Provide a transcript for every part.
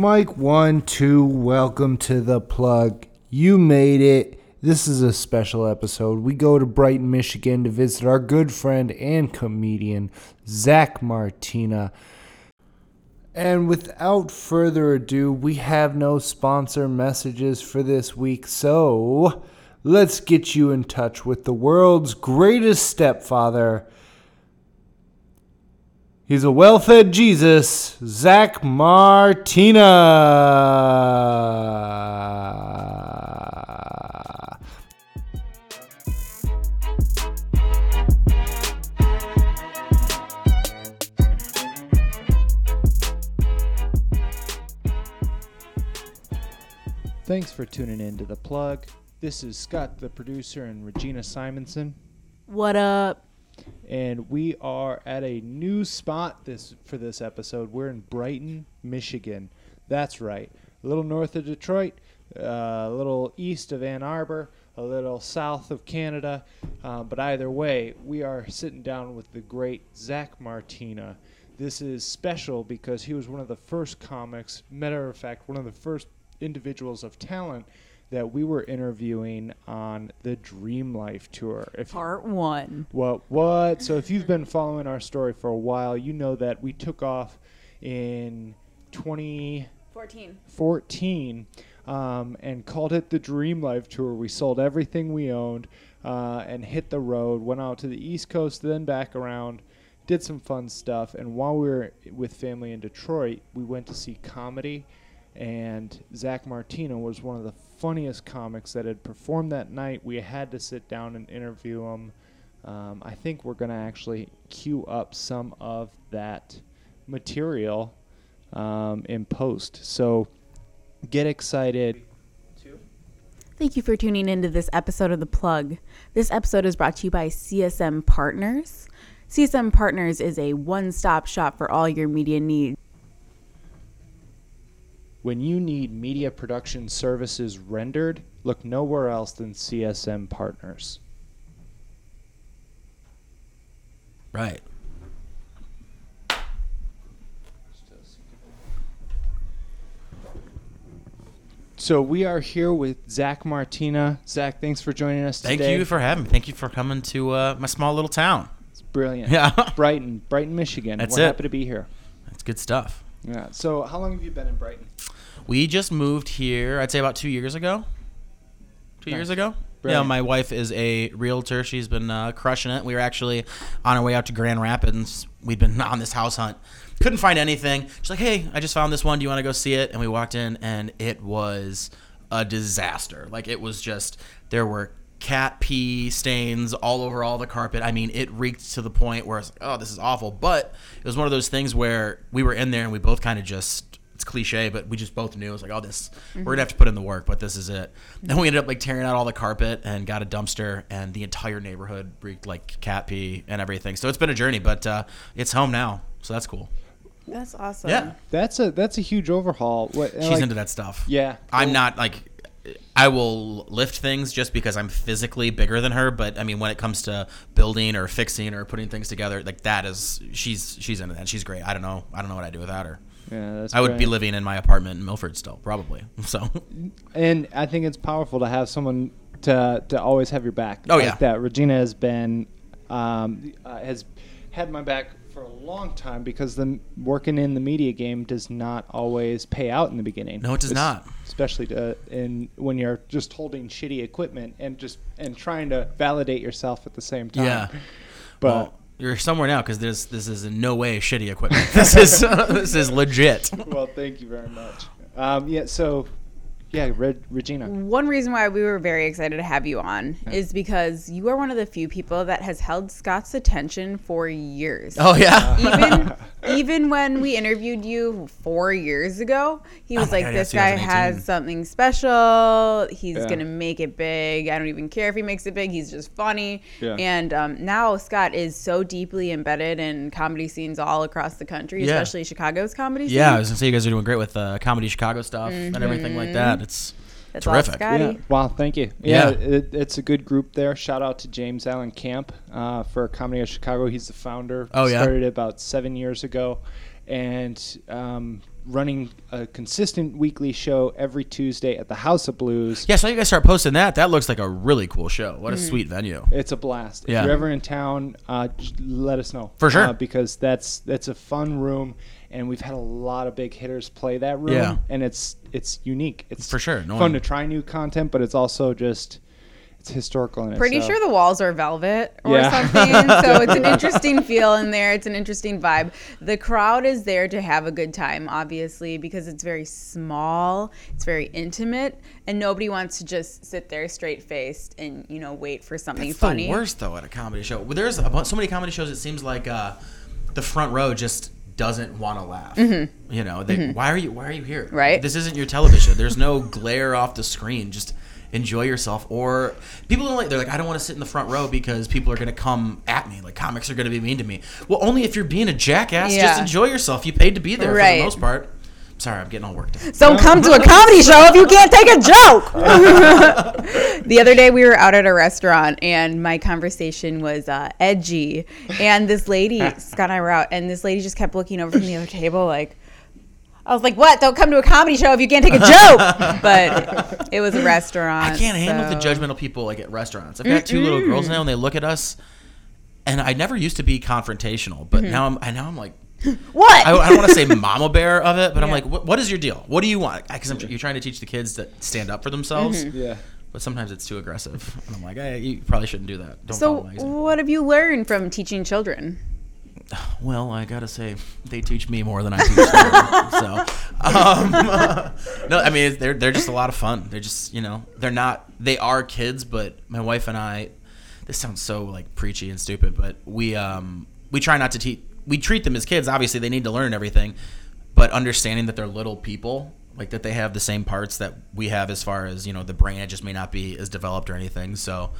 Mike one two, welcome to the plug. You made it. This is a special episode. We go to Brighton, Michigan to visit our good friend and comedian Zach Martina. And without further ado, we have no sponsor messages for this week, so let's get you in touch with the world's greatest stepfather. He's a well fed Jesus, Zach Martina. Thanks for tuning in to The Plug. This is Scott, the producer, and Regina Simonson. What up? And we are at a new spot this for this episode. We're in Brighton, Michigan. That's right. A little north of Detroit, uh, a little east of Ann Arbor, a little south of Canada. Uh, but either way, we are sitting down with the great Zach Martina. This is special because he was one of the first comics, matter of fact, one of the first individuals of talent that we were interviewing on the Dream Life tour. If Part one. what what? So if you've been following our story for a while, you know that we took off in 2014 14. um, and called it the Dream Life Tour. We sold everything we owned uh, and hit the road. Went out to the East Coast, then back around. Did some fun stuff, and while we were with family in Detroit, we went to see comedy. And Zach Martina was one of the funniest comics that had performed that night. We had to sit down and interview him. Um, I think we're going to actually queue up some of that material um, in post. So get excited. Thank you for tuning into this episode of The Plug. This episode is brought to you by CSM Partners. CSM Partners is a one stop shop for all your media needs. When you need media production services rendered, look nowhere else than CSM Partners. Right. So we are here with Zach Martina. Zach, thanks for joining us today. Thank today. you for having me. Thank you for coming to uh, my small little town. It's brilliant. Yeah. Brighton, Brighton, Michigan. That's We're it. happy to be here. That's good stuff. Yeah. So how long have you been in Brighton? We just moved here, I'd say about two years ago. Two years ago? Brilliant. Yeah, my wife is a realtor. She's been uh, crushing it. We were actually on our way out to Grand Rapids. We'd been on this house hunt. Couldn't find anything. She's like, hey, I just found this one. Do you want to go see it? And we walked in, and it was a disaster. Like, it was just, there were cat pee stains all over all the carpet. I mean, it reeked to the point where it's like, oh, this is awful. But it was one of those things where we were in there and we both kind of just, it's cliche, but we just both knew it was like, oh, this, we're gonna have to put in the work, but this is it. Then we ended up like tearing out all the carpet and got a dumpster, and the entire neighborhood reeked like cat pee and everything. So it's been a journey, but uh, it's home now, so that's cool. That's awesome. Yeah, That's a that's a huge overhaul. What, she's like- into that stuff. Yeah. I'm not like I will lift things just because I'm physically bigger than her, but I mean when it comes to building or fixing or putting things together, like that is she's she's into that. She's great. I don't know. I don't know what I'd do without her. Yeah, that's I would be living in my apartment in Milford still, probably. So And I think it's powerful to have someone to to always have your back. Oh, like yeah. that. Regina has been um, uh, has had my back long time because the working in the media game does not always pay out in the beginning. No, it does Es- not. Especially to, in when you're just holding shitty equipment and just and trying to validate yourself at the same time. yeah. But well, you're somewhere now because this this is in no way shitty equipment. This is this is legit. well, thank you very much. Um, yeah. So, yeah, Reg- Regina. One reason why we were very excited to have you on is because you are one of the few people that has held Scott's attention for years. Oh yeah. even even when we interviewed you four years ago, he was my like, God, yeah, "This guy has something special. He's Yeah. gonna make it big. I don't even care if he makes it big. He's just funny." Yeah. And um, now Scott is so deeply embedded in comedy scenes all across the country, Yeah. especially Chicago's comedy scene. Yeah, I was gonna say you guys are doing great with uh, comedy Chicago stuff and everything like that. It's That's terrific. Scotty. Yeah. Wow. Thank you. Yeah. Yeah. It, it's a good group there. Shout out to James Allen Camp uh, for Comedy of Chicago. He's the founder. Oh, yeah? Started it about seven years ago, and um, running a consistent weekly show every Tuesday at the House of Blues. Yeah, so you guys start posting that. That looks like a really cool show. What a Mm-hmm. sweet venue. It's a blast. Yeah. If you're ever in town, uh, let us know For sure. uh, because that's that's a fun room, and we've had a lot of big hitters play that room. Yeah. and it's it's unique. It's For sure. No fun one- to try new content, but it's also just it's historical in Pretty itself. sure the walls are velvet or Yeah. something. so it's an interesting feel in there. It's an interesting vibe. The crowd is there to have a good time, obviously, because it's very small, it's very intimate, and nobody wants to just sit there straight faced and, you know, wait for something It's funny. the worst though at a comedy show. Well, There's a, bu- so many comedy shows. It seems like uh, the front row just doesn't want to laugh. You know, they, why are you why are you here? Mm-hmm. Right. This isn't your television. There's no glare off the screen. Just enjoy yourself. Or people don't like. They're like, I don't want to sit in the front row because people are going to come at me. Like comics are going to be mean to me. Well, only if you're being a jackass. Just enjoy yourself. You paid to be there for the most part. Sorry, I'm getting all worked up. Don't come to a comedy show if you can't take a joke. the other day we were out at a restaurant and my conversation was uh, edgy. And this lady, Scott and I were out, and this lady just kept looking over from the other table like, I was like, what? Don't come to a comedy show if you can't take a joke. but it was a restaurant. I can't handle the judgmental people like at restaurants. I've got two little girls now, and they look at us, and I never used to be confrontational, but Mm-hmm. now I'm. I now I'm like. What? I, I don't want to say mama bear of it, but I'm like, what, what is your deal? What do you want? Because you're trying to teach the kids to stand up for themselves, Mm-hmm. Yeah. but sometimes it's too aggressive, and I'm like, hey, you probably shouldn't do that. Don't so, my what have you learned from teaching children? Well, I gotta say, they teach me more than I teach them. so, um, no, I mean they're they're just a lot of fun. They're just you know they're not they are kids, but my wife and I, this sounds so like preachy and stupid, but we um we try not to teach. We treat them as kids. Obviously, they need to learn everything, but understanding that they're little people. Like that, they have the same parts that we have as far as you know the brain. It just may not be as developed or anything. So,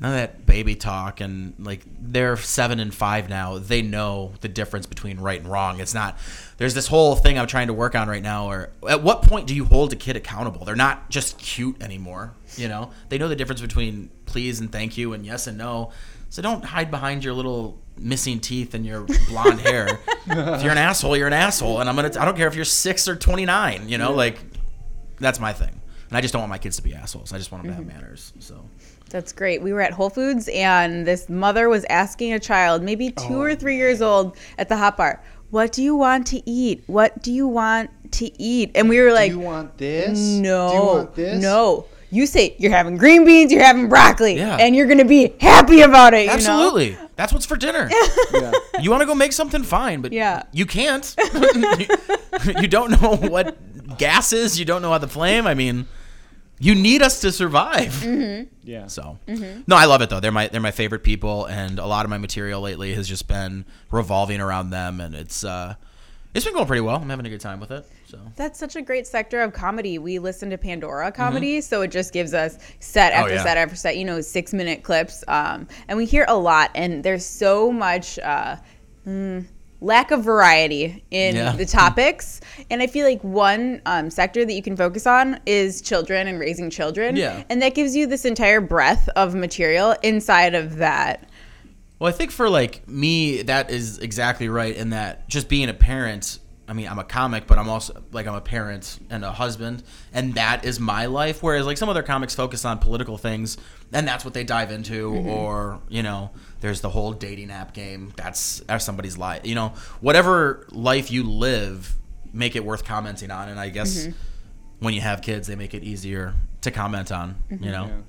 none of that baby talk and like they're seven and five now they know the difference between right and wrong it's not there's this whole thing i'm trying to work on right now or at what point do you hold a kid accountable they're not just cute anymore you know they know the difference between please and thank you and yes and no so don't hide behind your little missing teeth and your blonde hair if you're an asshole you're an asshole and i'm gonna i don't care if you're six or 29 you know like that's my thing and i just don't want my kids to be assholes i just want them to have mm-hmm. manners so That's great. We were at Whole Foods and this mother was asking a child, maybe two Oh. or three years old, at the hot bar, "What do you want to eat? What do you want to eat?" And we were like, do you want this? "No, Do you want this? no." You say you're having green beans, you're having broccoli, Yeah. and you're gonna be happy about it. You know? Absolutely. That's what's for dinner. Yeah. you want to go make something fine, but Yeah. you can't. you, you don't know what gas is. You don't know how the flame. I mean, you need us to survive. Mm-hmm. Yeah. So, no, I love it though. They're my they're my favorite people, and a lot of my material lately has just been revolving around them, and it's uh, it's been going pretty well. I'm having a good time with it. So. That's such a great sector of comedy. We listen to Pandora comedy, so it just gives us set after Mm-hmm. Oh, yeah. set after set, you know, six minute clips. Um, and we hear a lot, and there's so much uh, mm, lack of variety in Yeah. the topics. And I feel like one um, sector that you can focus on is children and raising children. Yeah. And that gives you this entire breadth of material inside of that. Well, I think for like me, that is exactly right. In that, just being a parent. I mean, I'm a comic, but I'm also like I'm a parent and a husband, and that is my life. Whereas like some other comics focus on political things, and that's what they dive into. Mm-hmm. Or you know, there's the whole dating app game. That's that's somebody's life. You know, whatever life you live, make it worth commenting on. And I guess mm-hmm. when you have kids, they make it easier to comment on. You mm-hmm. know. Yeah.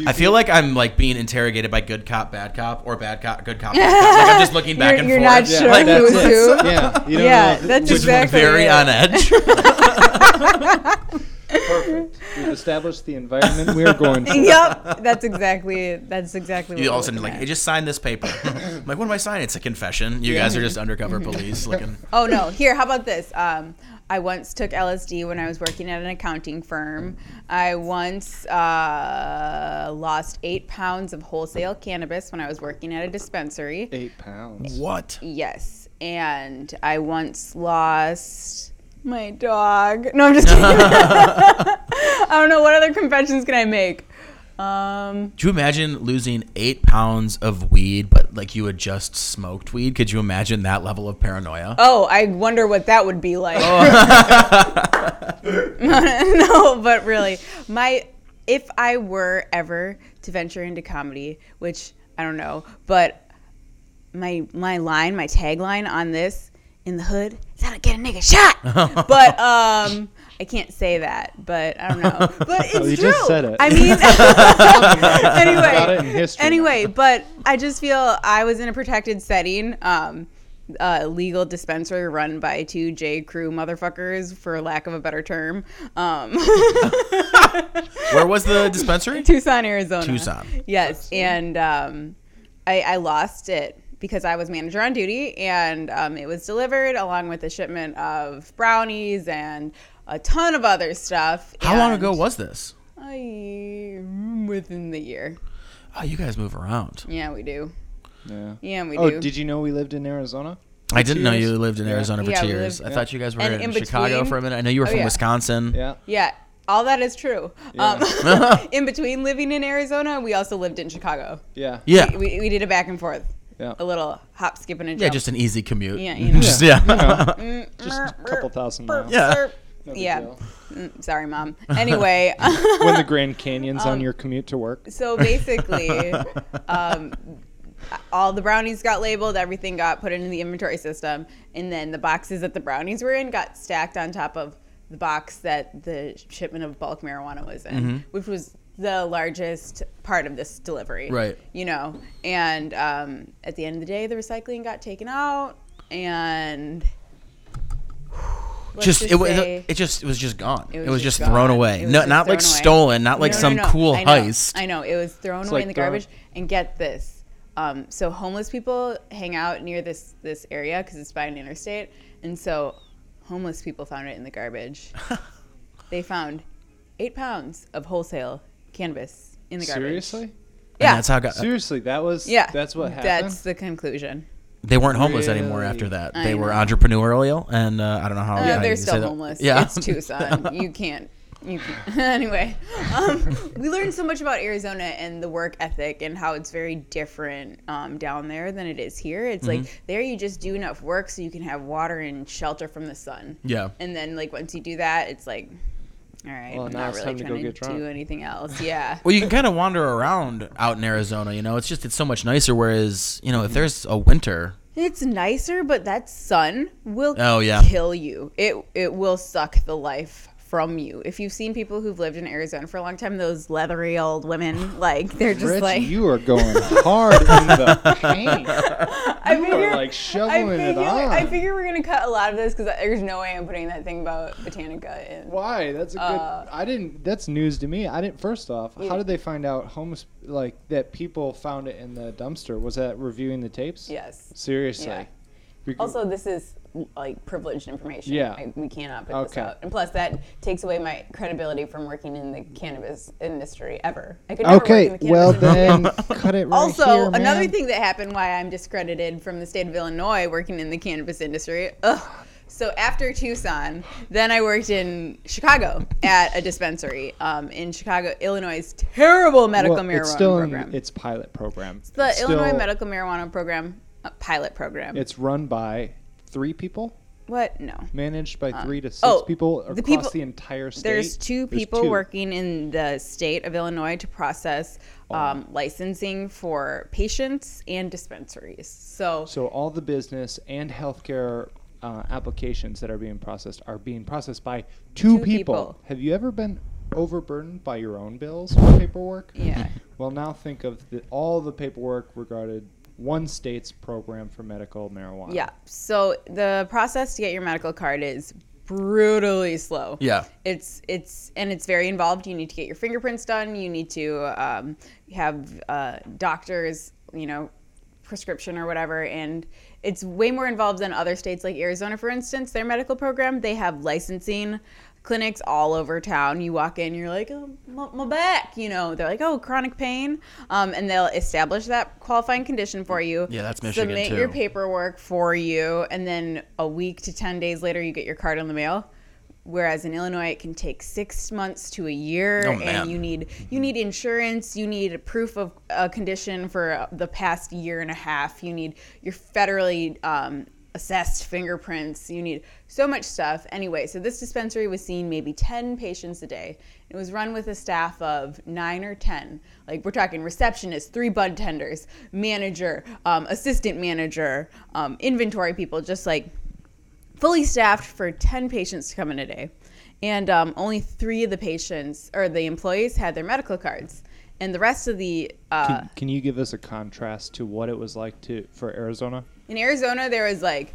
Do I feel like I'm like being interrogated by good cop, bad cop, or bad cop, good cop. Bad cop. Like I'm just looking back You're- and you're forth. not Yeah, sure like, who's who. Yeah. You don't Yeah, know that's just exactly very it. on edge. perfect. We've established the environment we're going for. yep, that's exactly it. that's exactly. what you all we're of a sudden looking like, at. hey, just sign this paper. I'm like, what am I signing? It's a confession. You guys are just undercover police looking. Oh no! Here, how about this? Um, I once took LSD when I was working at an accounting firm. I once uh, lost eight pounds of wholesale cannabis when I was working at a dispensary. Eight pounds. What? Yes, and I once lost my dog. No, I'm just kidding. I don't know what other confessions can I make. Um, Do you imagine losing eight pounds of weed, but like you had just smoked weed? Could you imagine that level of paranoia? oh, I wonder what that would be like. Oh. no, but really, my if I were ever to venture into comedy, which I don't know, but my my line, my tagline on this in the hood is how to get a nigga shot. but um I can't say that, but I don't know. But it's you true. just said it. I mean Got it in anyway. Anyway, but I just feel I was in a protected setting. Um a legal dispensary run by two J Crew motherfuckers, for lack of a better term. Um, Where was the dispensary? Tucson, Arizona. Tucson. Yes, and um, I, I lost it because I was manager on duty, and um, it was delivered along with a shipment of brownies and a ton of other stuff. How long ago was this? I, within the year. Oh, you guys move around. Yeah, we do. Yeah. Yeah, we Oh, do. did you know we lived in Arizona? I didn't know you lived in Yeah. Arizona for Yeah, two we years. lived- I thought you guys were And in, in Chicago between- for a minute. I know you were Oh, from yeah. Wisconsin. Yeah. yeah, all that is true. Yeah. Um, in between living in Arizona, we also lived in Chicago. Yeah. Yeah. We, we, we did a back and forth, Yeah. a little hop, skip, and a jump. Yeah, just an easy commute. Yeah, you know. Just- yeah. Just a couple thousand miles. Yeah. No yeah. Mm, sorry, mom. Anyway, When the Grand Canyon's Um, on your commute to work. so basically, um, all the brownies got labeled, everything got put into the inventory system, and then the boxes that the brownies were in got stacked on top of the box that the shipment of bulk marijuana was in, which was the largest part of this delivery. Right. You know, and um, at the end of the day, the recycling got taken out, and let's just it, was say- it just it was just gone. It It was, was just, just thrown away. No, just not like away. stolen, not like No, no, some no. cool I know. heist. I know it was thrown It's away like in the throwing- garbage. And get this, um, so homeless people hang out near this this area because it's by an interstate, and so homeless people found it in the garbage. they found eight pounds of wholesale cannabis in the garbage. Seriously? And Yeah. that's how it got, Seriously, that was Yeah, that's what happened. That's the conclusion. They weren't homeless anymore after that. I They were entrepreneurial, and uh, I don't know how. Uh, how they're still say that. homeless. Yeah, It's Tucson. you can't. You can't. anyway, um, we learned so much about Arizona and the work ethic and how it's very different um, down there than it is here. It's Mm-hmm. like there you just do enough work so you can have water and shelter from the sun. Yeah. And then like once you do that, it's like, all right, Well, I'm now not it's really time to go trying to, get drunk. do anything else. Yeah. Well, you can kind of wander around out in Arizona. You know, it's just it's so much nicer. Whereas, you know, if there's a winter, It's nicer, but that sun will Oh, yeah. kill you. It it will suck the life from you. If you've seen people who've lived in Arizona for a long time, those leathery old women, like they're just Rich, like you are going hard in the paint. I You are like shoveling I it figure, on. I figure we're gonna cut a lot of this because there's no way I'm putting that thing about Botanica in. Why? That's a good. Uh, I didn't. That's news to me. I didn't. First off, how did they find out homes like that? People found it in the dumpster. Was that reviewing the tapes? Yes. Seriously. Yeah. Bec- Also, this is like privileged information. Yeah. I, we cannot put Okay. this out. And plus, that takes away my credibility from working in the cannabis industry ever. I could never work Okay. in the Well industry. then, cut it right Also, here, another man. thing that happened why I'm discredited from the state of Illinois working in the cannabis industry. Ugh. So after Tucson, then I worked in Chicago at a dispensary um, in Chicago, Illinois' terrible medical Well, marijuana it's still program. in its pilot program. It's the It's Illinois still- Medical Marijuana Program pilot program. It's run by three people, what? No. managed by three to six oh, people the across people- the entire state. There's two There's people two. working in the state of Illinois to process Oh. um, licensing for patients and dispensaries. So, So all the business and healthcare uh, applications that are being processed are being processed by two, Two people. people. Have you ever been overburdened by your own bills or paperwork? yeah. Well, now think of the, all the paperwork regarding one state's program for medical marijuana. Yeah. So the process to get your medical card is brutally slow. Yeah. It's it's and it's very involved. You need to get your fingerprints done. You need to um, have uh, doctors, you know, prescription or whatever, and it's way more involved than other states like Arizona, for instance. Their medical program they have licensing clinics all over town. You walk in, you're like, oh, my, my back, you know. They're like, oh, chronic pain, um, and they'll establish that qualifying condition for you. Yeah, that's Michigan, Submit too. your paperwork for you, and then a week to ten days later, you get your card in the mail. whereas in Illinois it can take six months to a year, Oh, and you need you need insurance, you need a proof of a condition for the past year and a half, you need your federally um, assessed fingerprints, you need so much stuff. Anyway, so this dispensary was seeing maybe ten patients a day. It was run with a staff of nine or ten. Like we're talking receptionists, three bud tenders, manager, um, assistant manager, um, inventory people, just like fully staffed for 10 patients to come in a day. And um, only three of the patients or the employees had their medical cards. And the rest of the, uh, Can, can you give us a contrast to what it was like to for Arizona? In Arizona, there was like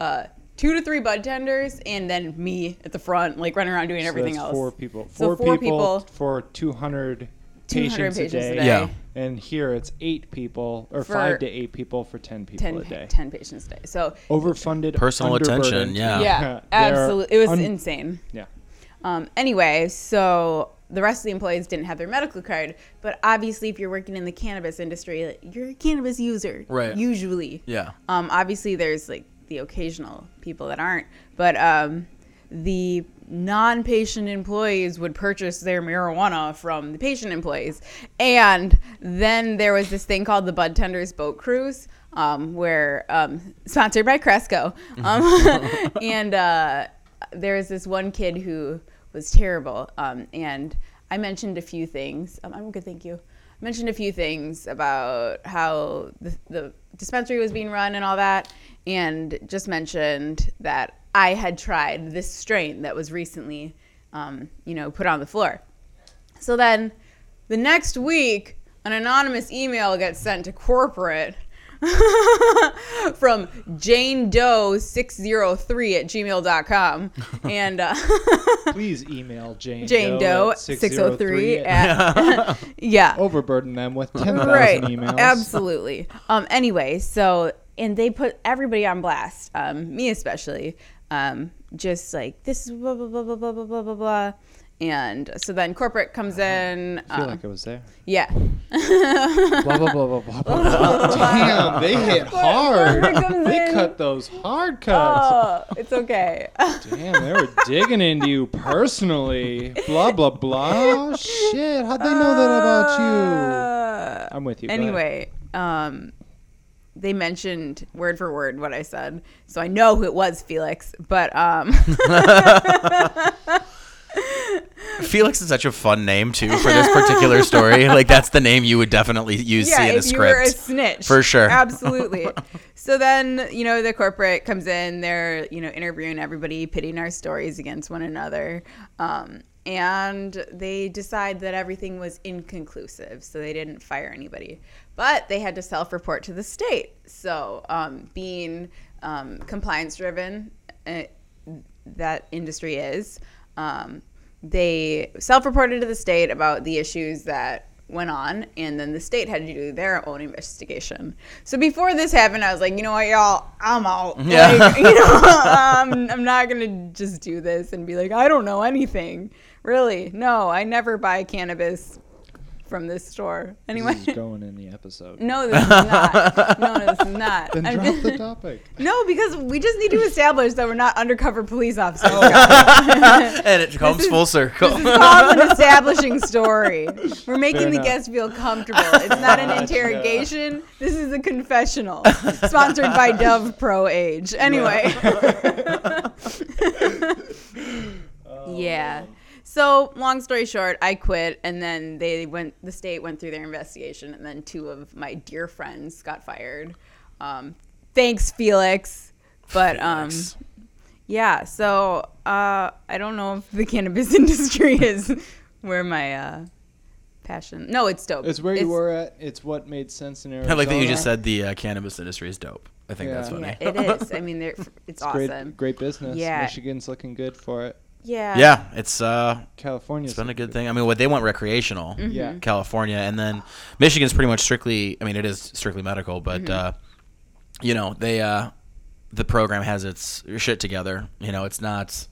uh, two to three bud tenders and then me at the front, like running around doing So everything that's else. Four people. So Four, four people, people- for 200 200 patients, patients a, day. a day. Yeah. And here it's eight people, or For five to eight people for 10 people 10, a day. 10 patients a day. So, Overfunded. Personal attention, underburdened. yeah. yeah, They're absolutely. It was un- insane. Yeah. Um, anyway, so the rest of the employees didn't have their medical card, but obviously, if you're working in the cannabis industry, you're a cannabis user, Right. Usually, Yeah. Um, obviously, there's like the occasional people that aren't, but um, the non-patient employees would purchase their marijuana from the patient employees, and then there was this thing called the Bud Tenders Boat Cruise, um, where um, sponsored by Cresco, um, and uh, there was this one kid who was terrible, um, and I mentioned a few things. Um, I'm good, thank you. I mentioned a few things about how the, the dispensary was being run and all that, and just mentioned that I had tried this strain that was recently, um, you know, put on the floor. So then, the next week, an anonymous email gets sent to corporate from Jane Doe 603 at gmail.com. And uh, please email Jane, Jane Doe, 603 at, at yeah. Overburden them with 10,000 right. emails. Absolutely. Um, anyway, so, and they put everybody on blast, um, me especially. Um, just like, this is blah, blah, blah, blah, blah, blah, blah, blah and so then corporate comes in I feel like I was there. yeah blah blah blah blah blah. blah. Damn, they hit hard. They in. cut those hard cuts. oh it's okay Damn, they were digging into you personally. Blah blah blah. Oh shit, how'd they know that about you? Uh, I'm with you. anyway um they mentioned word for word what i said so i know who it was felix but um Felix is such a fun name too for this particular story. Like that's the name you would definitely use yeah, see in a you were a script. snitch, For sure. absolutely. so then, you know, the corporate comes in, they're you know interviewing everybody, pitting our stories against one another, um, and they decide that everything was inconclusive, so they didn't fire anybody, but they had to self-report to the state. So, um, being um, compliance-driven, uh, that industry is. Um, they self-reported to the state about the issues that went on and then the state had to do their own investigation. So before this happened i was like you know what y'all i'm out. Yeah. like, you know um, i'm not gonna just do this and be like i don't know anything. Really? No i never buy cannabis from this store anyway This is going in the episode. no this is not no this is not Then drop just- the topic. no because we just need to establish that we're not undercover police officers oh. and it comes is- full circle. This is called an establishing story. We're making Fair the enough. guests feel comfortable. It's not an Gotcha. interrogation. This is a confessional. Sponsored by Dove Pro Age. Anyway. yeah. So, long story short, I quit and then they went the state went through their investigation and then two of my dear friends got fired. Um, thanks Felix. But um Felix. yeah, so uh, I don't know if the cannabis industry is where my uh, passion. No, it's dope. It's where you were at. It's what made sense in Arizona. I like that you just said the uh, cannabis industry is dope. I think that's Yeah. funny. Yeah, it is. I mean, it's, It's awesome. great, great business. Yeah. Michigan's looking good for it. Yeah. Yeah, it's uh, California's it's been a good thing. I mean, what they went recreational, Mm-hmm. Yeah. California, and then Michigan's pretty much strictly. I mean, it is strictly medical, but Mm-hmm. uh, you know, they uh, the program has its shit together. You know, it's not,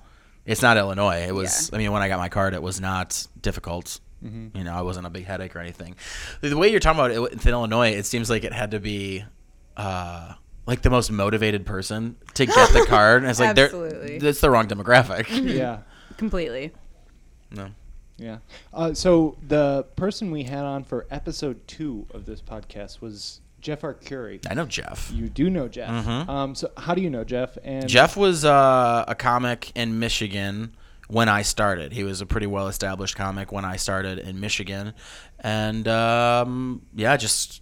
it's not Illinois. It was. I mean, when I got my card, it was not difficult. Mm-hmm. You know, I wasn't a big headache or anything. The, the way you're talking about it in Illinois, it seems like it had to be. Uh, like the most motivated person to get the card. And it's like they're Absolutely. that's the wrong demographic. Yeah. completely. No. Yeah. Uh, so the person we had on for episode two of this podcast was Jeff R. Arcuri. I know Jeff. You do know Jeff. Mhm. Um, so how do you know Jeff? And Jeff was uh, a comic in Michigan when I started. He was a pretty well established comic when I started in Michigan. And um, yeah, just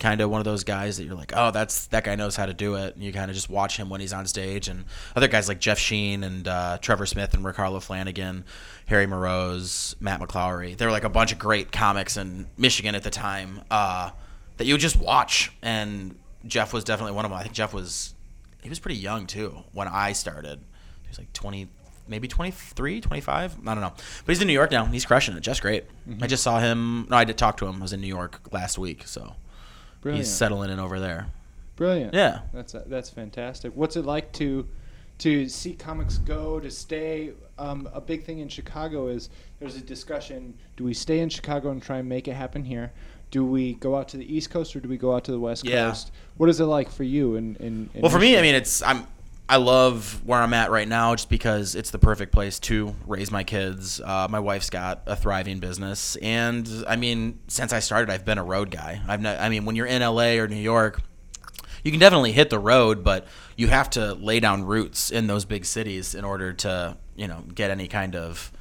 kind of one of those guys that you're like, oh, that's that guy knows how to do it. And you kind of just watch him when he's on stage. And other guys like Jeff Sheen and uh, Trevor Smith and Ricardo Flanagan, Harry Morose, Matt McClowry. They were like a bunch of great comics in Michigan at the time uh, that you would just watch. And Jeff was definitely one of them. I think Jeff was he was pretty young too when I started. He was like 20, maybe 23, 25. I don't know. But he's in New York now. He's crushing it. Jeff's great. I just saw him. No, I did talk to him. I was in New York last week, so brilliant. he's settling in over there. brilliant. Yeah. That's that's fantastic. What's it like to to see comics go to stay? Um, a big thing in Chicago is there's a discussion: do we stay in Chicago and try and make it happen here? Do we go out to the East Coast or do we go out to the West Yeah. Coast? What is it like for you? In, in, in Well, for me, I mean, it's I'm I love where I'm at right now just because it's the perfect place to raise my kids. Uh, my wife's got a thriving business, and I mean, since I started, I've been a road guy. I've not, I mean, when you're in LA or New York, you can definitely hit the road, but you have to lay down roots in those big cities in order to you know get any kind of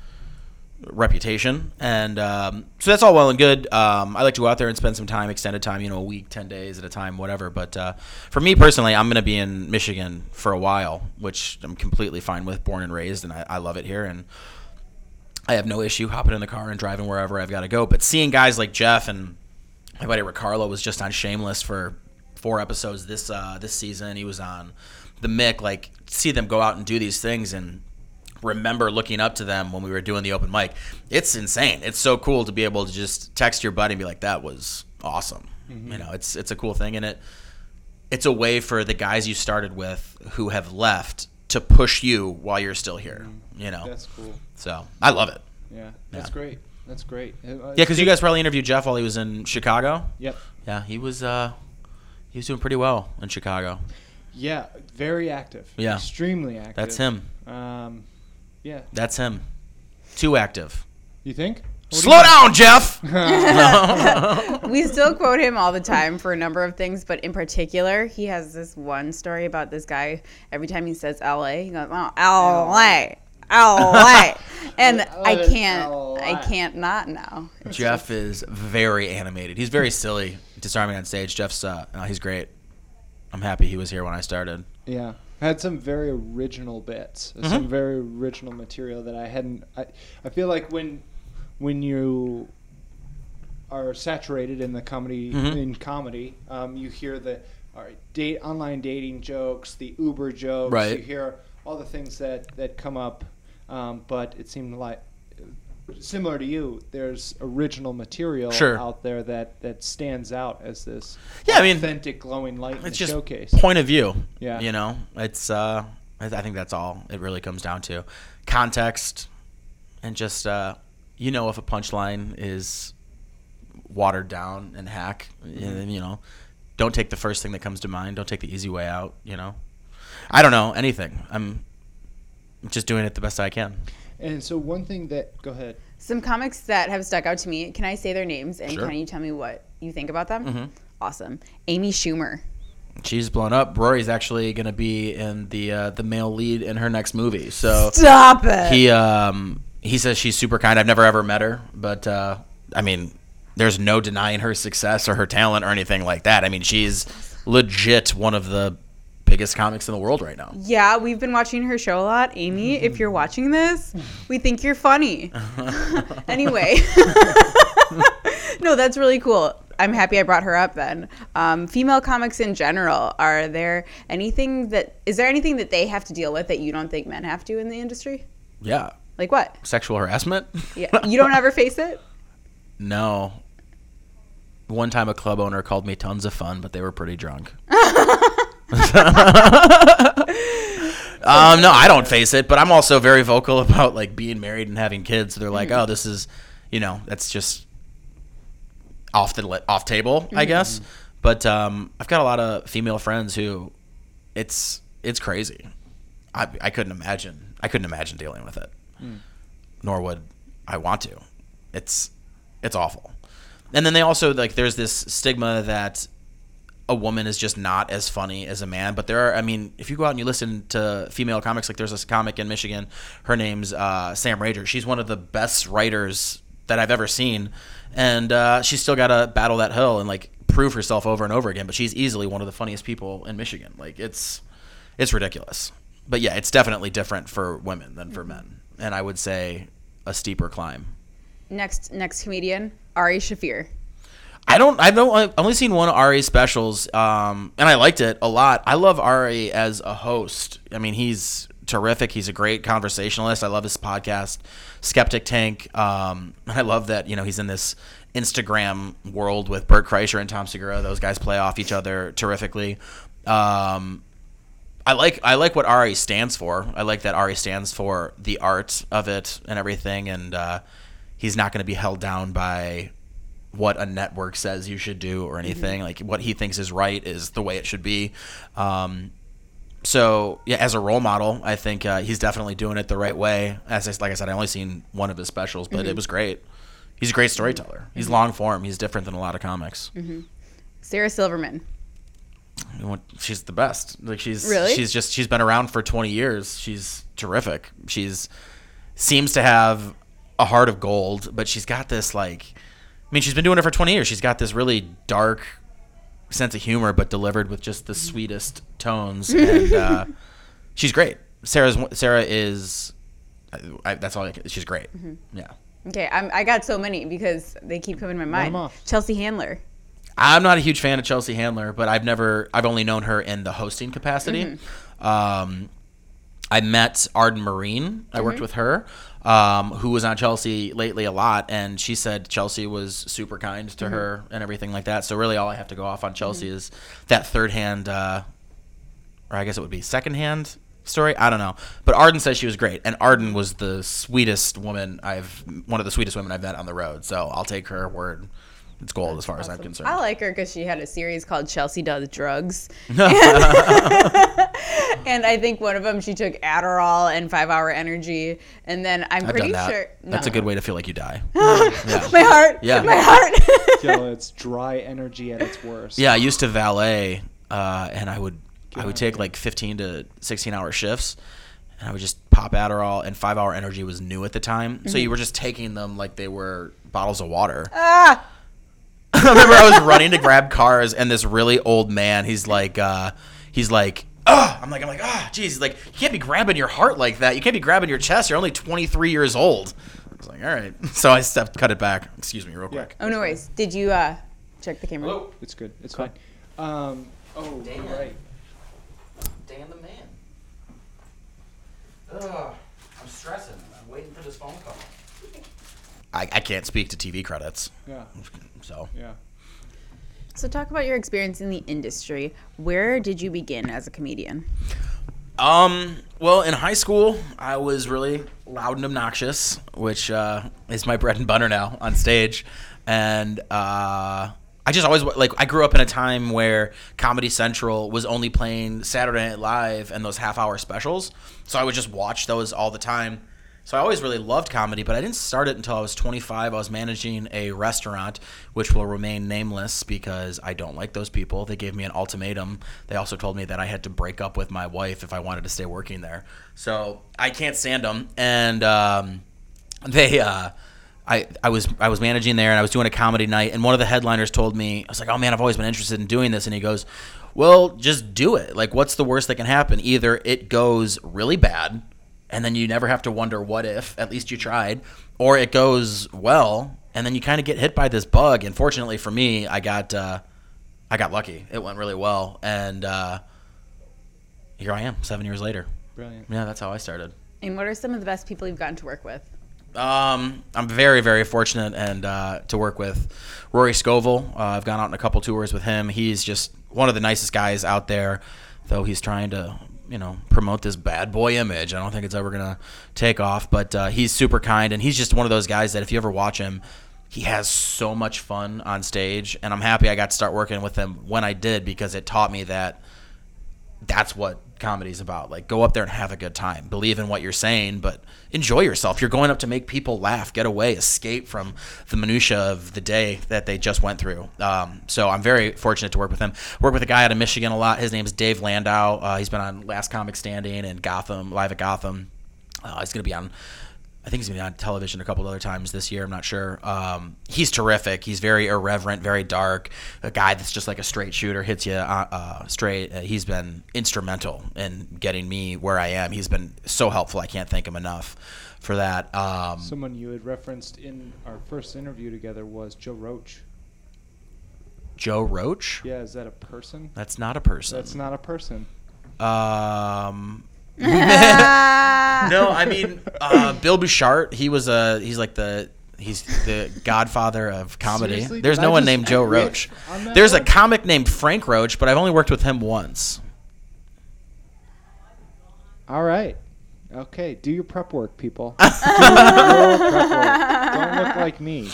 reputation. And um, so that's all well and good. Um, I like to go out there and spend some time, extended time, you know, a week, 10 days at a time, whatever. But uh, for me personally, I'm going to be in Michigan for a while, which I'm completely fine with, born and raised, and I, I love it here. And I have no issue hopping in the car and driving wherever I've got to go. But seeing guys like Jeff and my buddy Ricardo was just on Shameless for four episodes this uh, this season. He was on the Mick. Like see them go out and do these things and remember looking up to them when we were doing the open mic. It's insane. It's so cool to be able to just text your buddy and be like, "That was awesome." You know, it's it's a cool thing, and it it's a way for the guys you started with who have left to push you while you're still here. You know, that's cool. so I love it. Yeah, that's Yeah. great. That's great. Uh, Yeah, because you guys probably interviewed Jeff while he was in Chicago. Yep. Yeah, he was uh, he was doing pretty well in Chicago. Yeah, very active. Yeah. Extremely active. That's him. Um, yeah. That's him. Too active. You think? What do Slow you down, Jeff. we still quote him all the time for a number of things, but in particular, he has this one story about this guy. Every time he says LA, he goes, "Oh, LA, LA," and I can't, LA. I can't not now. Jeff is very animated. He's very silly, disarming on stage. Jeff's uh, no, he's great. I'm happy he was here when I started. Yeah, had some very original bits, Mm-hmm. some very original material that I hadn't. I, I feel like when when you are saturated in the comedy Mhm. in comedy, um, you hear the all right, date online dating jokes, the Uber jokes. Right. You hear all the things that that come up, um, but it seemed like similar to you. There's original material Sure. out there that that stands out as this Yeah, I mean, authentic glowing light in the It's just showcase. point of view. Yeah. You know, it's uh, I, I think that's all it really comes down to, context, and just uh, you know if a punchline is watered down and hack, Mm-hmm. and, you know, don't take the first thing that comes to mind. Don't take the easy way out. You know, I don't know anything. I'm just doing it the best I can. And so one thing that go ahead. Some comics that have stuck out to me. Can I say their names and Sure. can you tell me what you think about them? Mhm. Awesome. Amy Schumer. She's blown up. Rory's actually going to be in the uh, the male lead in her next movie. So Stop it. he um he says she's super kind. I've never ever met her, but uh, I mean, there's no denying her success or her talent or anything like that. I mean, she's legit one of the biggest comics in the world right now. Yeah, we've been watching her show a lot. Amy, if you're watching this, we think you're funny. anyway. no, that's really cool. I'm happy I brought her up then. Um, female comics in general, are there anything that is there anything that they have to deal with that you don't think men have to in the industry? Yeah, Like what? sexual harassment. Yeah, you don't ever face it? No. One time, a club owner called me tons of fun, but they were pretty drunk. um, no, I don't face it, but I'm also very vocal about like being married and having kids. So they're like, "Oh, this is, you know, that's just off the off table, I guess." But um, I've got a lot of female friends who, it's it's crazy. I I couldn't imagine. I couldn't imagine dealing with it. nor would I want to. It's it's awful. And then they also like there's this stigma that a woman is just not as funny as a man. But there are, I mean, if you go out and you listen to female comics, like there's this comic in Michigan, her name's uh, Sam Rager. She's one of the best writers that I've ever seen, and uh, she's still got to battle that hill and like prove herself over and over again. But she's easily one of the funniest people in Michigan. Like it's it's ridiculous. But yeah, it's definitely different for women than for men, and I would say a steeper climb. Next, next comedian, Ari Shaffir. I don't. I don't. I've only seen one Ari specials, um, and I liked it a lot. I love Ari as a host. I mean, he's terrific. He's a great conversationalist. I love his podcast, Skeptic Tank. Um, I love that you know he's in this Instagram world with Bert Kreischer and Tom Segura. Those guys play off each other terrifically. Um, I like I like what Ari stands for. I like that Ari stands for the art of it and everything, and uh, he's not going to be held down by what a network says you should do or anything. Like what he thinks is right is the way it should be. Um, so yeah, as a role model, I think uh, he's definitely doing it the right way. As I, like I said, I only seen one of his specials, but it was great. He's a great storyteller. He's long form. He's different than a lot of comics. Sarah Silverman. You know what- She's the best. Like she's Really? she's just she's been around for 20 years. She's terrific. She's seems to have a heart of gold, but she's got this like I mean, she's been doing it for 20 years. She's got this really dark sense of humor but delivered with just the sweetest tones and uh, she's great. Sarah's Sarah is I, I, that's all I can, she's great. Yeah. Okay, I'm, I got so many because they keep coming to my mind. Chelsea Handler. I'm not a huge fan of Chelsea Handler, but I've never, I've only known her in the hosting capacity. Um, I met Arden Myrin. I worked with her, um, who was on Chelsea lately a lot, and she said Chelsea was super kind to her and everything like that. So really, all I have to go off on Chelsea is that third hand, uh, or I guess it would be second hand story. I don't know, but Arden says she was great, and Arden was the sweetest woman I've, one of the sweetest women I've met on the road. So I'll take her word. It's gold as far as I'm concerned. I like her because she had a series called Chelsea Does Drugs. and I think one of them she took Adderall and five hour energy. And then I'm I've pretty that. sure. That's a good way to feel like you die. yeah. My heart. Yeah. My heart. Yo, it's dry energy at its worst. yeah, I used to valet, uh, and I would I would take like 15 to 16 hour shifts, and I would just pop Adderall. And five hour energy was new at the time, so you were just taking them like they were bottles of water. ah. I remember I was running to grab cars, and this really old man, he's like, uh, he's like, oh, I'm like, I'm like, ah, geez, he's like, you can't be grabbing your heart like that. You can't be grabbing your chest. You're only 23 years old. I was like, all right. So I stepped, cut it back. Excuse me, real Yeah. quick. Oh, no worries. Did you uh, check the camera? Nope, it's good. It's fine. Um, oh, Damn. you're right. Dan the man. Ugh, I'm stressing. I'm waiting for this phone call. I, I can't speak to TV credits, Yeah. so. Yeah. So, talk about your experience in the industry. Where did you begin as a comedian? Um. Well, in high school, I was really loud and obnoxious, which uh, is my bread and butter now on stage, and uh, I just always like. I grew up in a time where Comedy Central was only playing Saturday Night Live and those half-hour specials, so I would just watch those all the time. So I always really loved comedy, but I didn't start it until I was 25. I was managing a restaurant, which will remain nameless because I don't like those people. They gave me an ultimatum. They also told me that I had to break up with my wife if I wanted to stay working there. So I can't stand them. And um, they, uh, I, I was I was managing there and I was doing a comedy night and one of the headliners told me I was like oh man I've always been interested in doing this and he goes well just do it like what's the worst that can happen either it goes really bad and then you never have to wonder what if at least you tried or it goes well and then you kind of get hit by this bug and fortunately for me I got uh, I got lucky it went really well and uh, here I am seven years later Brilliant. yeah that's how I started. And what are some of the best people you've gotten to work with? Um, I'm very, very fortunate and uh, to work with Rory Scovel. Uh, I've gone out on a couple tours with him. He's just one of the nicest guys out there, though he's trying to, you know, promote this bad boy image. I don't think it's ever gonna take off, but uh, he's super kind and he's just one of those guys that if you ever watch him, he has so much fun on stage, and I'm happy I got to start working with him when I did because it taught me that that's what comedy's about. Like go up there and have a good time. Believe in what you're saying, but enjoy yourself. You're going up to make people laugh, get away, escape from the minutia of the day that they just went through. Um, so I'm very fortunate to work with him. Work with a guy out of Michigan a lot. His name is Dave Landau. Uh, he's been on Last Comic Standing and Gotham, live at Gotham. Uh, he's going to be on I think he's gonna be on television a couple other times this year. I'm not sure. Um, he's terrific. He's very irreverent, very dark. A guy that's just like a straight shooter, hits you uh, uh, straight. Uh, he's been instrumental in getting me where I am. He's been so helpful. I can't thank him enough for that. Um, Someone you had referenced in our first interview together was Joe Roach. Joe Roach. Yeah, is that a person? That's not a person. That's not a person. Um, no, I mean uh, Bill Bouchard. He was a. He's like the. He's the godfather of comedy. Seriously? There's Did no I one named Joe Roach. on that There's a comic named Frank Roach, but I've only worked with him once. All right. Okay, do your prep work, people. do your prep work. Don't look like me.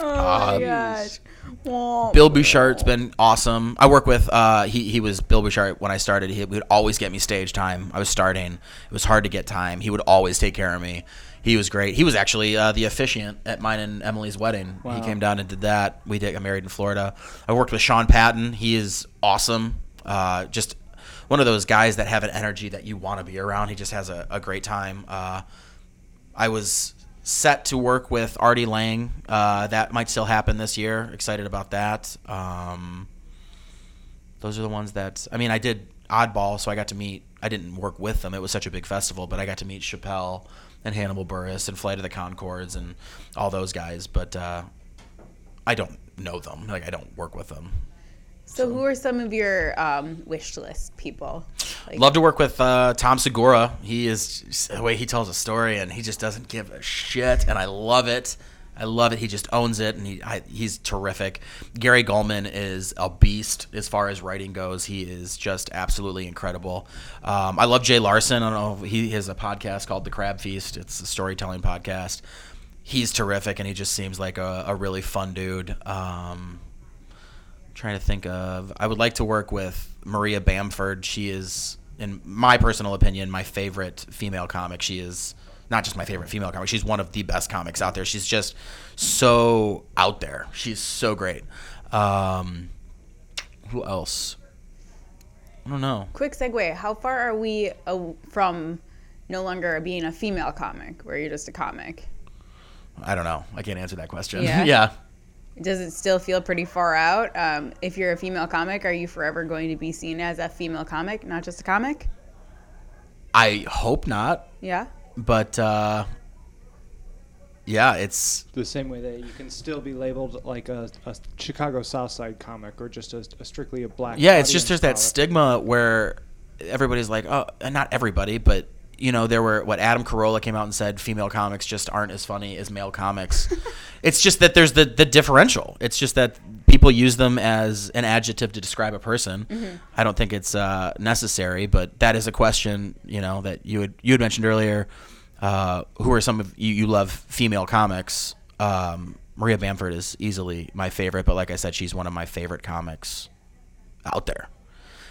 Oh Uh, my gosh. Bill Bouchard's been awesome. I work with uh, he he was Bill Bouchard when I started. He would always get me stage time. I was starting. It was hard to get time. He would always take care of me. He was great. He was actually uh, the officiant at mine and Emily's wedding. He came down and did that. We did got married in Florida. I worked with Sean Patton. He is awesome. Uh, just one of those guys that have an energy that you want to be around. He just has a, a great time. Uh, I was set to work with Artie Lange. Uh, that might still happen this year. Excited about that. Um, those are the ones that I mean. I did Oddball, so I got to meet. I didn't work with them. It was such a big festival, but I got to meet Chappelle and Hannibal Buress and Flight of the Conchords and all those guys. But uh, I don't know them. Like I don't work with them. So, who are some of your um, wish list people? Like, Love to work with uh, Tom Segura. He is the way he tells a story, and he just doesn't give a shit, and I love it. I love it. He just owns it, and he I, he's terrific. Gary Gulman is a beast as far as writing goes. He is just absolutely incredible. Um, I love Jay Larson. I don't know. If he has a podcast called The Crab Feast. It's a storytelling podcast. He's terrific, and he just seems like a, a really fun dude. Um, trying to think of I would like to work with Maria Bamford. She is in my personal opinion my favorite female comic. She is not just my favorite female comic. She's one of the best comics out there. She's just so out there. She's so great. Um, who else? I don't know. quick segue. How far are we from no longer being a female comic, where you're just a comic? I don't know. I can't answer that question. Yeah? yeah. Does it still feel pretty far out? Um, if you're a female comic, are you forever going to be seen as a female comic, not just a comic? I hope not, Yeah. but uh, yeah, it's The same way that you can still be labeled like a, a Chicago South Side comic or just a, a strictly a black. Yeah, it's just audience there's that stigma where everybody's like, oh, not everybody, but you know, there were what Adam Carolla came out and said, female comics just aren't as funny as male comics. it's just that there's the the differential. It's just that people use them as an adjective to describe a person. I don't think it's uh, necessary, but that is a question, you know, that you had you had mentioned earlier. Uh, who are some of you you love female comics? Um, Maria Bamford is easily my favorite, but like I said, she's one of my favorite comics out there.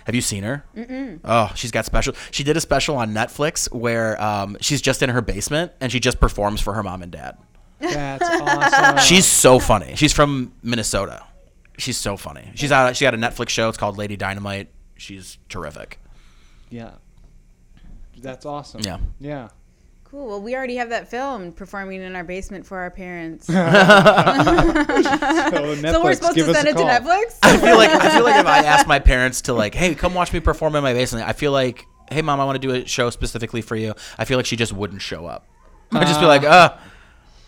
Have you seen her? Mm-mm. Oh, she's got special. She did a special on Netflix where um, she's just in her basement and she just performs for her mom and dad. That's awesome. She's so funny. She's from Minnesota. She's so funny. She's out. She got a Netflix show. It's called Lady Dynamite. She's terrific. yeah. That's awesome. Yeah. Yeah. Cool. Well, we already have that film performing in our basement for our parents. So, so we're supposed give to send a it to. Netflix? I feel like I feel like if I asked my parents to like, hey, come watch me perform in my basement, I feel like, hey, mom, I want to do a show specifically for you. I feel like she just wouldn't show up. I'd just be like, uh,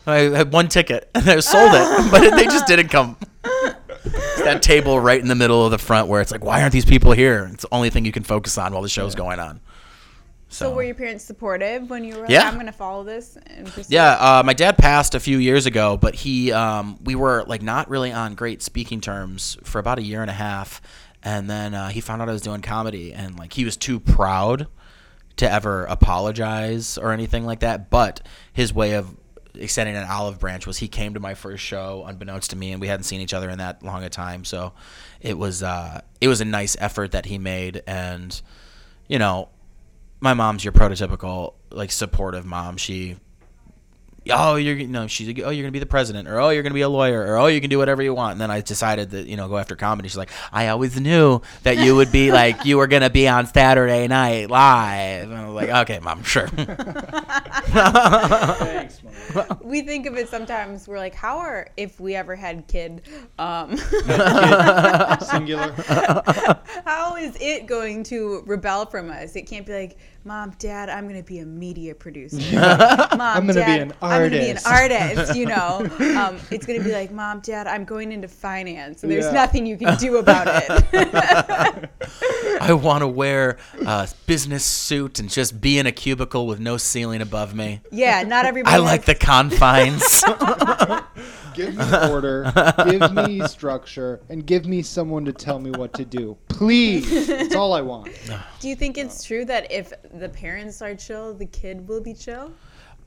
I had one ticket and I sold it, but they just didn't come. It's that table right in the middle of the front where it's like, why aren't these people here? It's the only thing you can focus on while the show's going on. So were your parents supportive when you were like, Yeah. I'm going to follow this and Yeah, uh, my dad passed a few years ago, but he, um, we were like not really on great speaking terms for about a year and a half, and then uh, he found out I was doing comedy, and like he was too proud to ever apologize or anything like that. But his way of extending an olive branch was he came to my first show unbeknownst to me, and we hadn't seen each other in that long a time, so it was uh, it was a nice effort that he made, and you know, my mom's your prototypical like supportive mom. She oh you're you know she's like, oh you're gonna be the president or oh you're gonna be a lawyer or oh you can do whatever you want and then i decided that you know go after comedy she's like i always knew that you would be like you were gonna be on saturday night live and i was like okay mom sure Thanks, Mom. we think of it sometimes. We're like, how are if we ever had kid? Um, Singular. how is it going to rebel from us? It can't be like, Mom, Dad, I'm going to be a media producer. Mom, I'm gonna be Dad, an I'm gonna be an artist." artist. You know, um, it's going to be like, Mom, Dad, I'm going into finance, and there's Yeah. nothing you can do about it. i want to wear a business suit and just be in a cubicle with no ceiling above me yeah, not everybody. i like the confines Give me order, give me structure, and give me someone to tell me what to do. Please. That's all I want. Do you think it's true that if the parents are chill, the kid will be chill?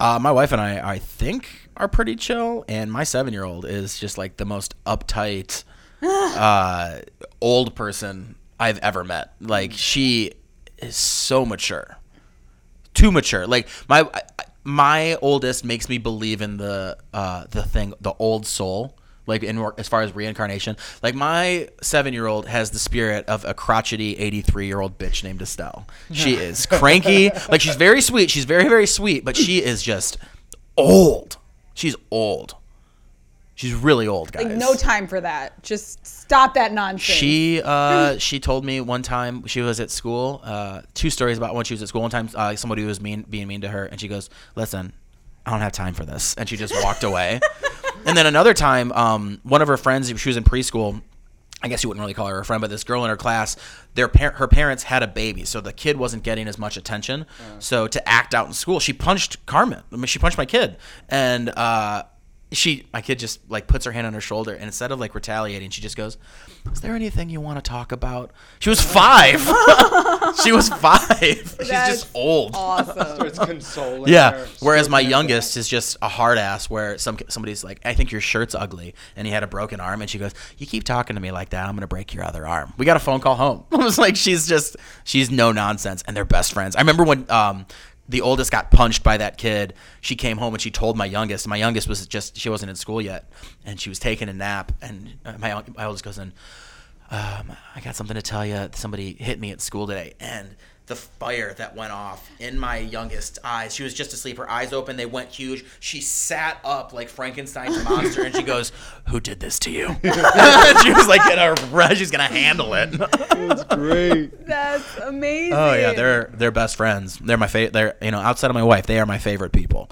Uh, my wife and I, I think, are pretty chill, and my seven-year-old is just like the most uptight, uh, old person I've ever met. Like she is so mature, too mature. Like my my oldest makes me believe in the uh, the thing, the old soul. Like in as far as reincarnation, like my seven year old has the spirit of a crotchety eighty three year old bitch named Estelle. She is cranky. Like she's very sweet. She's very very sweet, but she is just old. She's old. She's really old, guys. Like no time for that. Just stop that nonsense. She uh, she told me one time she was at school. Uh, two stories about when she was at school. One time, uh, somebody was mean, being mean to her, and she goes, "Listen, I don't have time for this," and she just walked away. and then another time, um, one of her friends, she was in preschool. I guess you wouldn't really call her a friend, but this girl in her class, their par- her parents had a baby, so the kid wasn't getting as much attention. So to act out in school, she punched Carmen. I mean, she punched my kid, and uh, she, my kid, just like puts her hand on her shoulder, and instead of like retaliating, she just goes, "Is there anything you want to talk about?" She was five. she was five. She's just old. awesome. Starts consoling. Yeah. her, Whereas my youngest is just a hard ass. Where some somebody's like, I think your shirt's ugly, and he had a broken arm, and she goes, "You keep talking to me like that, I'm gonna break your other arm." We got a phone call home. I was like, she's just she's no nonsense, and they're best friends. I remember when um the oldest got punched by that kid. She came home and she told my youngest. My youngest was just she wasn't in school yet, and she was taking a nap, and uh, my my oldest cousin, um, I got something to tell you. Somebody hit me at school today, and the fire that went off in my youngest eyes. She was just asleep. Her eyes open. They went huge. She sat up like Frankenstein's monster, and she goes, "Who did this to you?" she was like, "In a rush. she's gonna handle it." It's great. That's amazing. oh yeah, they're they're best friends. They're my favorite. They're you know outside of my wife, they are my favorite people.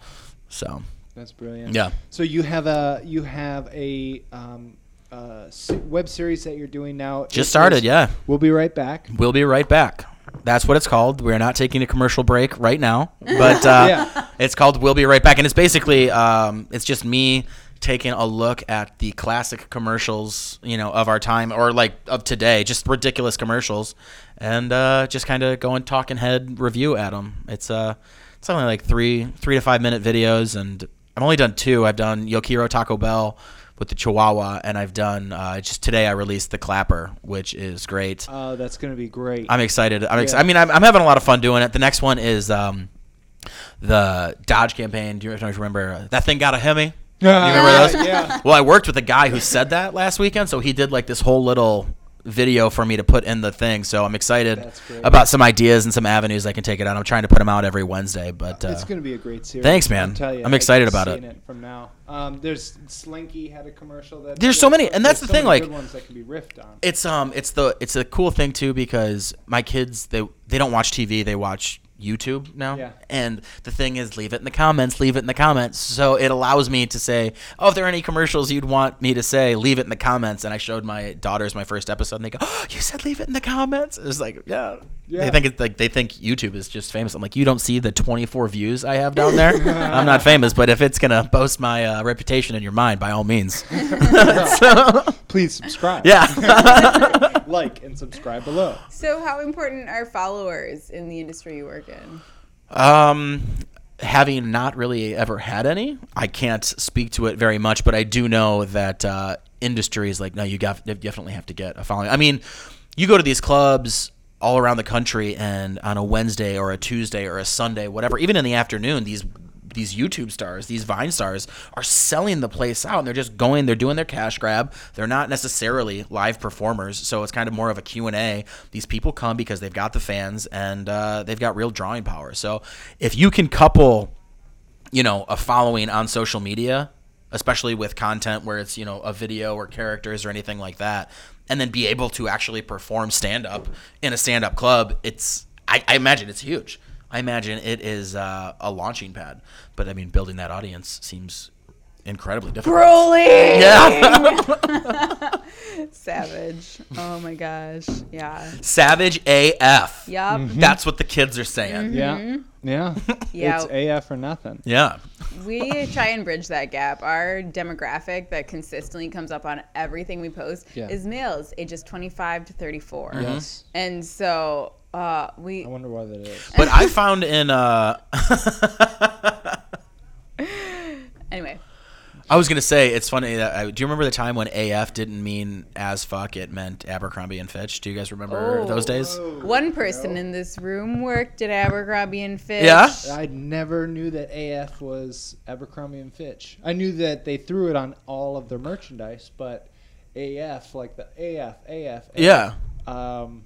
So That's brilliant. yeah. So you have a you have a um, uh, web series that you're doing now. Just started, yeah. We'll be right back. We'll be right back. That's what it's called. We're not taking a commercial break right now, but uh, Yeah. it's called "We'll Be Right Back," and it's basically um, it's just me taking a look at the classic commercials, you know, of our time or like of today, just ridiculous commercials, and uh, just kind of going talking head review at them. It's uh, it's only like three three to five minute videos, and I've only done two. I've done Yo quiero Taco Bell with the Chihuahua, and I've done uh, just today. I released the Clapper, which is great. Oh, that's gonna be great. I'm excited. I'm ex- I mean, I'm, I'm having a lot of fun doing it. The next one is um, the Dodge campaign. Do you remember uh, that thing got a Hemi? You remember those? Yeah. Well, I worked with a guy who said that last weekend, so he did like this whole little video for me to put in the thing. So I'm excited about some ideas and some avenues I can take it on. I'm trying to put them out every Wednesday, but uh, it's gonna be a great series. thanks, man. You, I'm excited about seen it. From now, um, there's Slinky had a commercial that. There's so many- and that's the so thing, like- ones that can be riffed on. it's um it's the it's a cool thing too because my kids they they don't watch TV they watch YouTube now. Yeah. and the thing is leave it in the comments leave it in the comments. So it allows me to say oh if there are any commercials you'd want me to say leave it in the comments. And I showed my daughters my first episode and they go oh, you said leave it in the comments? It's like yeah, Yeah. they think it's like they think YouTube is just famous I'm like you don't see the 24 views I have down there I'm not famous but if it's gonna boast my uh, reputation in your mind by all means so, Please subscribe. yeah like and subscribe below. So, how important are followers in the industry you work in? Um, having not really ever had any, I can't speak to it very much, but I do know that uh, industry is like, no, you got you definitely have to get a following. I mean, you go to these clubs, all around the country and on a Wednesday or a Tuesday or a Sunday, whatever, even in the afternoon, these these YouTube stars, these Vine stars are selling the place out and they're just going, they're doing their cash grab. They're not necessarily live performers. So it's kind of more of a Q&A. These people come because they've got the fans and uh, they've got real drawing power. So if you can couple, you know, a following on social media, especially with content where it's, you know, a video or characters or anything like that, and then be able to actually perform stand up in a stand up club, it's, I, I imagine it's huge. I imagine it is uh, a launching pad. But I mean, building that audience seems incredibly difficult. Broly. Yeah. Savage. Oh my gosh. Yeah. Savage AF. Yup. That's what the kids are saying. Yeah. Yeah. Yeah. It's AF or nothing. Yeah. We try and bridge that gap. Our demographic that consistently comes up on everything we post Yeah. is males ages 25 to 34. Yes. And so uh, we I wonder why that is. But I found in uh anyway. I was gonna say it's funny that I, do you remember the time when AF didn't mean as fuck it meant Abercrombie and Fitch? Do you guys remember those days? One person in this room worked at Abercrombie and Fitch. Yeah? I never knew that AF was Abercrombie and Fitch. I knew that they threw it on all of their merchandise, but AF, like the AF, AF, AF Yeah. Um,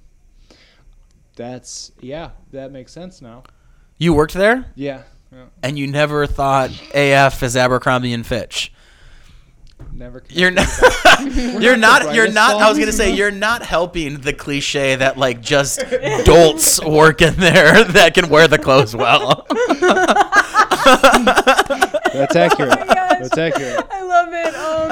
that's yeah, that makes sense now. You worked there Yeah, yeah. and you never thought AF is Abercrombie and Fitch. never. You're not. you're not. You're not. I was gonna say you're not helping the cliche that like just dolts work in there that can wear the clothes well. That's accurate. Oh gosh. That's accurate. I love it. Oh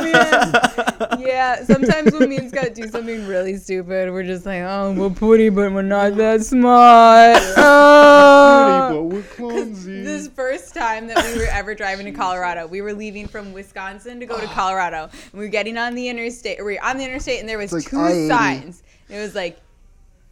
man. yeah. Sometimes when me and Scott do something really stupid, we're just like, oh, we're pretty, but we're not that smart. Uh, but we're clumsy. this first time that we were ever driving to Colorado, we were leaving from Wisconsin to go to Colorado. And we were getting on the interstate, we were on the interstate, and there was like two I-80. signs. It was like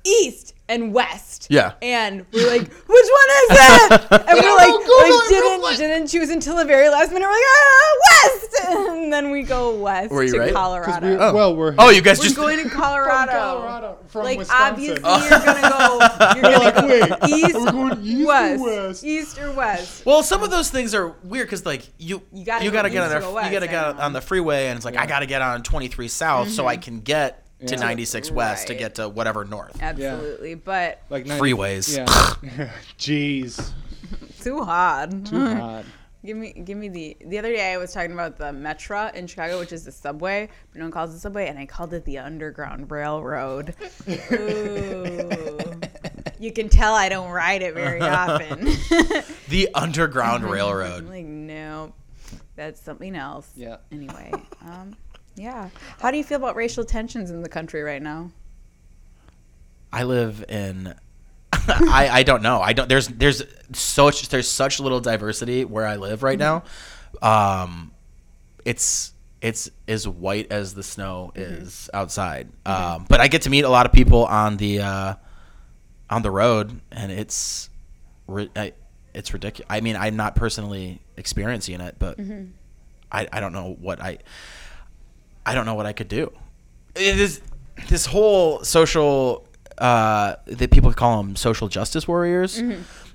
east and west. Yeah. And we're like, which one is it? And we're like, like didn't didn't choose until the very last minute. We're like, ah, west. And then we go west Were you to right? 'Cause Colorado. we, well, we're Oh, you guys We're just. going to Colorado. Colorado, from like Wisconsin. obviously you're gonna go. You're gonna like, go wait, east, are we going east or west, west? east or west. Well, some of those things are weird because like you You gotta you go gotta get on east the or you west, gotta I get know. Mm-hmm. on the freeway and it's like I gotta get on 23 South so I can get to Yeah. 96 West to get to whatever north. Absolutely, but like 90 Freeways. Yeah. Jeez. too hard. Too hot. Give me, give me the. The other day I was talking about the Metra in Chicago, which is the subway, but no one calls it subway, and I called it the Underground Railroad. Ooh. you can tell I don't ride it very often. The Underground I'm Railroad. like, no, that's something else. Yeah. Anyway, um, yeah. How do you feel about racial tensions in the country right now? I live in. I, I don't know. I don't. There's there's such there's such little diversity where I live right now. Um, it's it's as white as the snow is outside. Um, but I get to meet a lot of people on the uh, on the road, and it's ri- I, it's ridiculous. I mean, I'm not personally experiencing it, but I I don't know what I I don't know what I could do. It is this whole social uh, that people call them social justice warriors.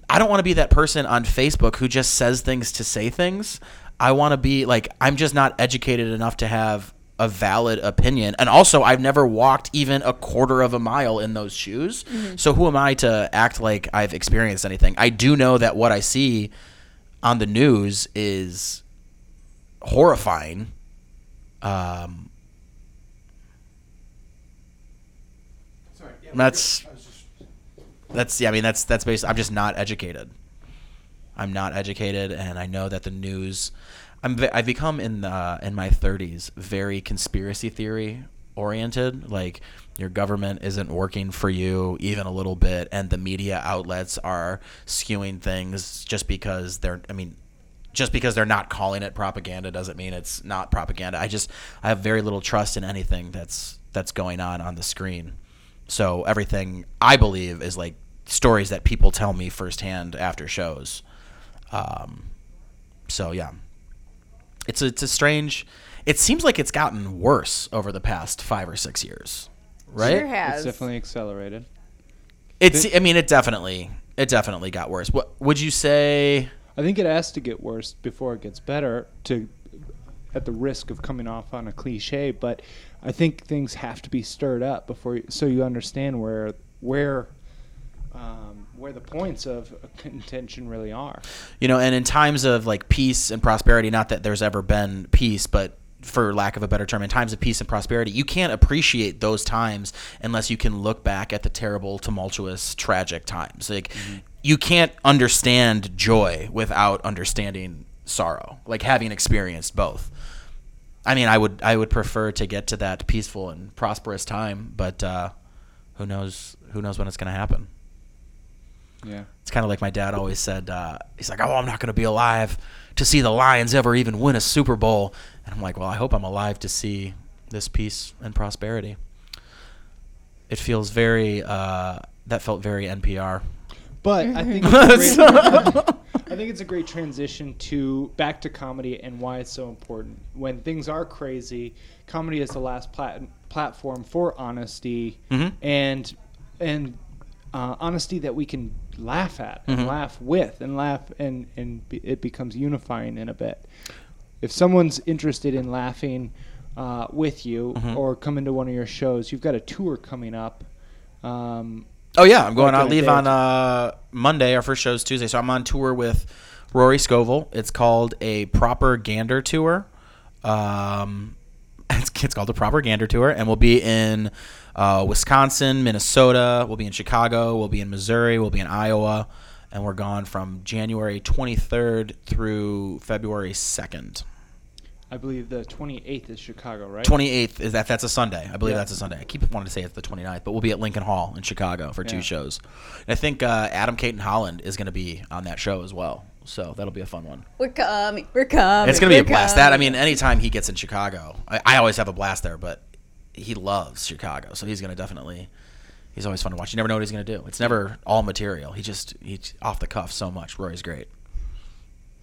I don't want to be that person on Facebook who just says things to say things. I want to be like I'm just not educated enough to have a valid opinion. And also, I've never walked even a quarter of a mile in those shoes. So who am I to act like I've experienced anything? I do know that what I see on the news is horrifying. Um, Sorry. that's that's yeah. I mean, that's that's based. I'm just not educated. I'm not educated, and I know that the news. I'm I've become in uh, in my 30s very conspiracy theory oriented. Like your government isn't working for you even a little bit, and the media outlets are skewing things just because they're. I mean, just because they're not calling it propaganda doesn't mean it's not propaganda. I just I have very little trust in anything that's that's going on on the screen. So everything I believe is like stories that people tell me firsthand after shows. Um, so yeah, it's a, it's a strange. It seems like it's gotten worse over the past five or six years, right? Sure has. It's definitely accelerated. It's. I mean, it definitely. It definitely got worse. What would you say? I think it has to get worse before it gets better. To at the risk of coming off on a cliche, but I think things have to be stirred up before, you, so you understand where where um, where the points of contention really are. You know, and in times of like peace and prosperity, not that there's ever been peace, but for lack of a better term, in times of peace and prosperity, you can't appreciate those times unless you can look back at the terrible, tumultuous, tragic times. Like, mm-hmm. You can't understand joy without understanding sorrow, like having experienced both. I mean, I would I would prefer to get to that peaceful and prosperous time, but uh, who knows who knows when it's going to happen. Yeah. It's kind of like my dad always said. Uh, he's like, "Oh, I'm not going to be alive to see the Lions ever even win a Super Bowl." And I'm like, "Well, I hope I'm alive to see this peace and prosperity." It feels very. Uh, that felt very NPR. But I think it's great, I think it's a great transition to back to comedy and why it's so important. When things are crazy, comedy is the last plat- platform for honesty mm-hmm. and and uh, honesty that we can laugh at and mm-hmm. laugh with and laugh and and be, it becomes unifying in a bit. If someone's interested in laughing uh, with you mm-hmm. or coming to one of your shows, you've got a tour coming up. Um, oh yeah, I'm going. I'll leave on uh, Monday. Our first show is Tuesday, so I'm on tour with Rory Scovel. It's called a Proper Gander Tour. Um, it's, it's called the Proper Gander Tour, and we'll be in uh, Wisconsin, Minnesota. We'll be in Chicago. We'll be in Missouri. We'll be in Iowa. And we're gone from January 23rd through February 2nd. I believe the 28th is Chicago, right? 28th is that that's a Sunday. I believe yeah. that's a Sunday. I keep wanting to say it's the 29th, but we'll be at Lincoln Hall in Chicago for yeah. two shows. And I think uh, Adam Cayton Holland is going to be on that show as well. So that'll be a fun one. We're coming. We're coming. It's going to be a blast. Coming. That I mean, anytime he gets in Chicago, I, I always have a blast there. But he loves Chicago, so he's gonna definitely. He's always fun to watch. You never know what he's gonna do. It's never all material. He just he's off the cuff so much. Rory's great.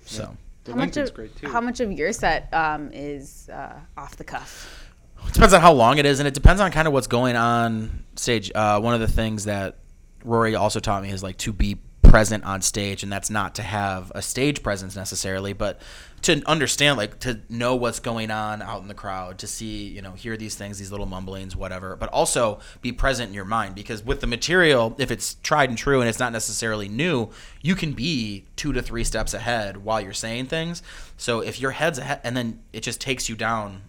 So. Yeah. How much, of, how much of your set um, is uh, off the cuff? It depends on how long it is, and it depends on kind of what's going on stage. Uh, one of the things that Rory also taught me is like to be present on stage, and that's not to have a stage presence necessarily, but to understand, like to know what's going on out in the crowd, to see, you know, hear these things, these little mumblings, whatever, but also be present in your mind because with the material, if it's tried and true and it's not necessarily new, you can be two to three steps ahead while you're saying things. So if your head's ahead, and then it just takes you down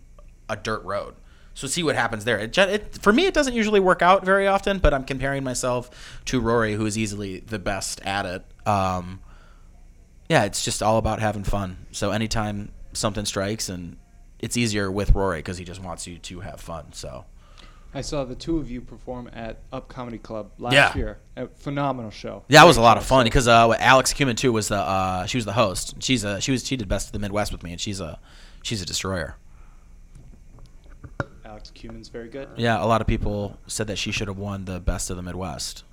a dirt road. So see what happens there. It, it, for me, it doesn't usually work out very often, but I'm comparing myself to Rory, who is easily the best at it. Um, yeah, it's just all about having fun. So anytime something strikes, and it's easier with Rory because he just wants you to have fun. So. I saw the two of you perform at Up Comedy Club last yeah. year. A phenomenal show. Yeah, that was a lot of fun because uh, Alex Kumin too was the uh, she was the host. She's a she was she did best of the Midwest with me, and she's a she's a destroyer. Alex Kumin's very good. Yeah, a lot of people said that she should have won the best of the Midwest.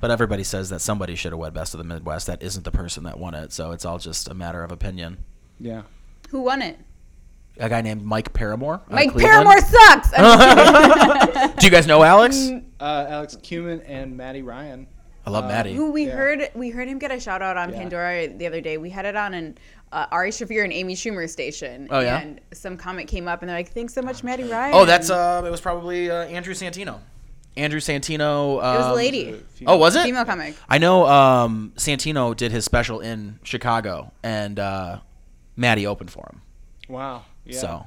But everybody says that somebody should have won Best of the Midwest. That isn't the person that won it, so it's all just a matter of opinion. Yeah. Who won it? A guy named Mike Paramore. Mike Paramore sucks. Do you guys know Alex? Uh, Alex Kumin and Maddie Ryan. I love uh, Maddie. Who we yeah. heard we heard him get a shout out on yeah. Pandora the other day. We had it on an uh, Ari Shaffir and Amy Schumer station. Oh yeah. And some comment came up and they're like, "Thanks so much, Maddie Ryan." Oh, that's uh, it was probably uh, Andrew Santino. Andrew Santino. Um, it was a um, lady. Oh, was it? Female comic. I know um, Santino did his special in Chicago, and uh, Maddie opened for him. Wow. Yeah. So.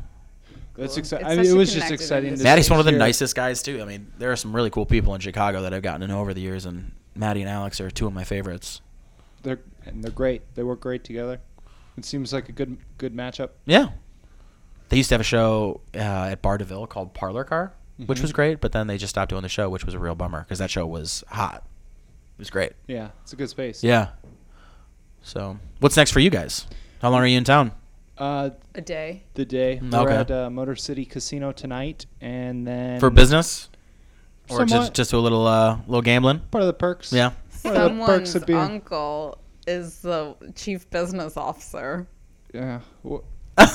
That's exciting. I mean, it was just exciting. Maddie's one of the nicest guys too. I mean, there are some really cool people in Chicago that I've gotten to know over the years, and Maddie and Alex are two of my favorites. They're and they're great. They work great together. It seems like a good good matchup. Yeah. They used to have a show uh, at Bar Deville called Parlor Car mm-hmm. which was great. But then they just stopped doing the show, which was a real bummer because that show was hot. It was great. Yeah, it's a good space. Yeah. So, what's next for you guys? How long are you in town? Uh, a day. The day. Mm, We're at uh, Motor City Casino tonight, and then for business, or somewhat. just just a little uh, little gambling. Part of the perks. Yeah. Someone's uncle is the chief business officer. Yeah. we got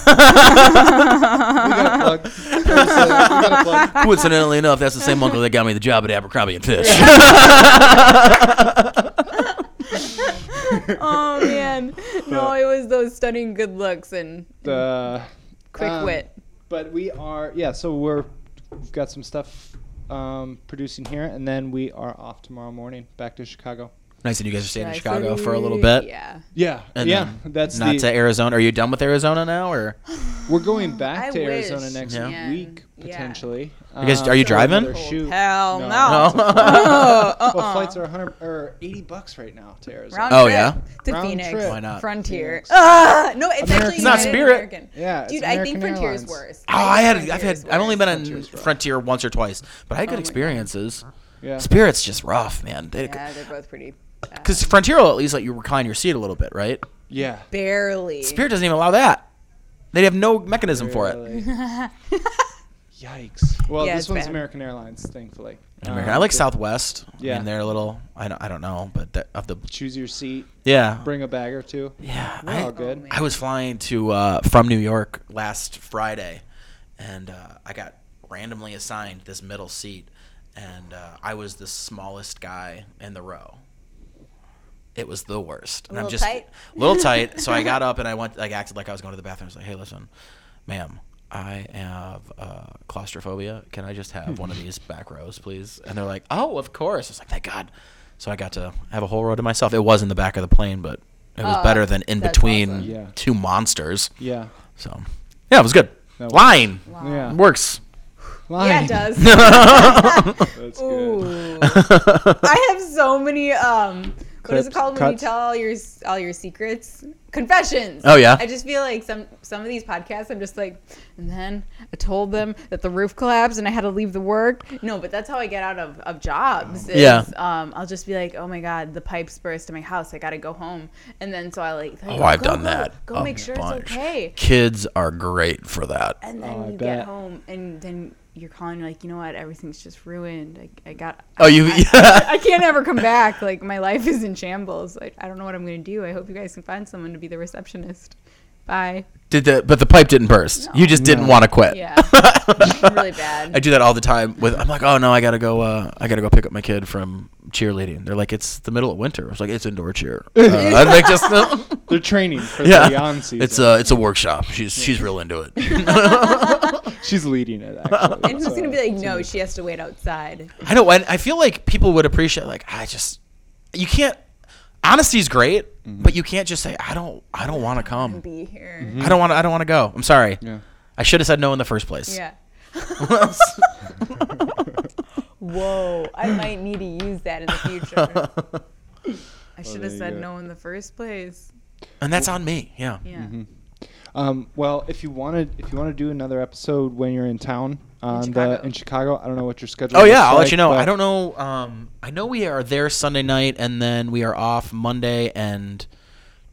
gotta plug. Coincidentally enough, that's the same uncle that got me the job at Abercrombie and Fish. oh man, no, it was those stunning good looks and The quick um, wit. But we are, yeah. So we're we've got some stuff um, producing here, and then we are off tomorrow morning back to Chicago. Nice that you guys are staying in Chicago for a little bit. Yeah. Yeah, And yeah. then That's Not the. to Arizona. Are you done with Arizona now, or we're going back I to Arizona wish, next man. week Yeah. potentially. You guys- um, are you for driving? another Oh, shoot. hell no. No. no? Oh, uh-uh. Well, flights are 100 or 80 bucks right now to Arizona. Round Oh, trip yeah? To Round Phoenix. trip. Why not? Frontier. Phoenix. Ah, no, it's actually It's not United Spirit. American. Yeah, it's Dude, I think American Frontier's Airlines. worse. Oh, I had, I've had, I've only been on Frontier's rough. Frontier once or twice, but I had Oh good experiences. Yeah. Spirit's just rough, man. Yeah, they're both pretty. Bad. Because Frontier will at least let you recline your seat a little bit, right? Yeah. barely. Spirit doesn't even allow that. They have no mechanism for it. Yikes. Well, Yeah, this it's one's bad. American Airlines, thankfully. American. Um, I like so Southwest. I Yeah. mean, they're a little. I don't, I don't know, but that, of the Choose your seat. yeah Bring a bag or two. yeah. We're I, all good. Oh, man. I was flying to uh, from New York last Friday, and uh, I got randomly assigned this middle seat, and uh, I was the smallest guy in the row. It was the worst. And A I'm just tight? little tight. So I got up and I went like acted like I was going to the bathroom. I was like, "Hey, listen, ma'am, I have uh, claustrophobia. Can I just have one of these back rows, please?" And they're like, "Oh, of course." I was like, "Thank God." So I got to have a whole row to myself. It was in the back of the plane, but it was Oh, better than in between awesome. Yeah. two monsters. Yeah. So yeah, it was good. That Line Yeah. works. Yeah, it does. That's good. Ooh. I have so many um what is it Clips, called when you tell all your all your secrets? Confessions. Oh, yeah? I just feel like some some of these podcasts I'm just like and then I told them that the roof collapsed and I had to leave the work. No, but that's how I get out of, of jobs. Is, Yeah. Um I'll just be like, Oh my god, the pipes burst in my house, I gotta go home. And then so I like Oh, I've done go, that. Go a make sure bunch. it's okay. Kids are great for that. And then Oh, you bet. get home and then you're calling you're like, you know what, everything's just ruined. I, I got Oh, you- I, I can't ever come back. Like my life is in shambles. Like I don't know what I'm gonna do. I hope you guys can find someone to be the receptionist. Bye. Did the but the pipe didn't burst. You just didn't No. want to quit. Yeah. really bad. I do that all the time with I'm like, "Oh no, I got to go uh I got to go pick up my kid from cheerleading." They're like, "It's the middle of winter." I was like, "It's indoor cheer." Uh, I'd make just They're training for yeah. the on season. It's a it's a workshop. She's she's real into it. She's leading it actually. and who's so gonna be like, it's no, she has to wait outside. I know and I feel like people would appreciate like I just you can't honesty's great, but you can't just say I don't I don't want to come. Be here. Mm-hmm. I don't want to I don't want to go. I'm sorry. Yeah. I should have said no in the first place. Yeah. Whoa. I might need to use that in the future. I should have you said go. no in the first place. And that's on me. Yeah. Yeah. Mm-hmm. Um, well, if you wanted, if you want to do another episode when you're in town on Chicago. the in Chicago, I don't know what your schedule. Is. Oh yeah, I'll let you know. I don't know. Um, I know we are there Sunday night, and then we are off Monday and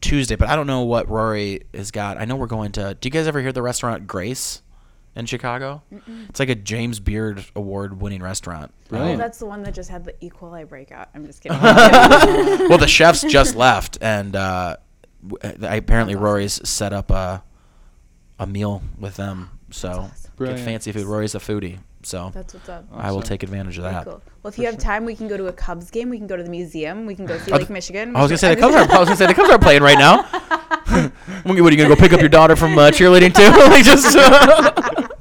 Tuesday. But I don't know what Rory has got. I know we're going to. Do you guys ever hear the restaurant Grace in Chicago? It's like a James Beard award-winning restaurant. Oh, that's the one that just had the E. coli breakout. I'm just kidding. well, the chefs just left, and uh, apparently Rory's set up a a meal with them. So awesome. get fancy food. Rory's a foodie, so That's what's up. I will take advantage of Very that. cool. Well, if you have time, we can go to a Cubs game. We can go to the museum. We can go see Lake Michigan. I was gonna say the Cubs are. I was gonna say the Cubs are playing right now. what are you gonna go pick up your daughter from uh, cheerleading too? just.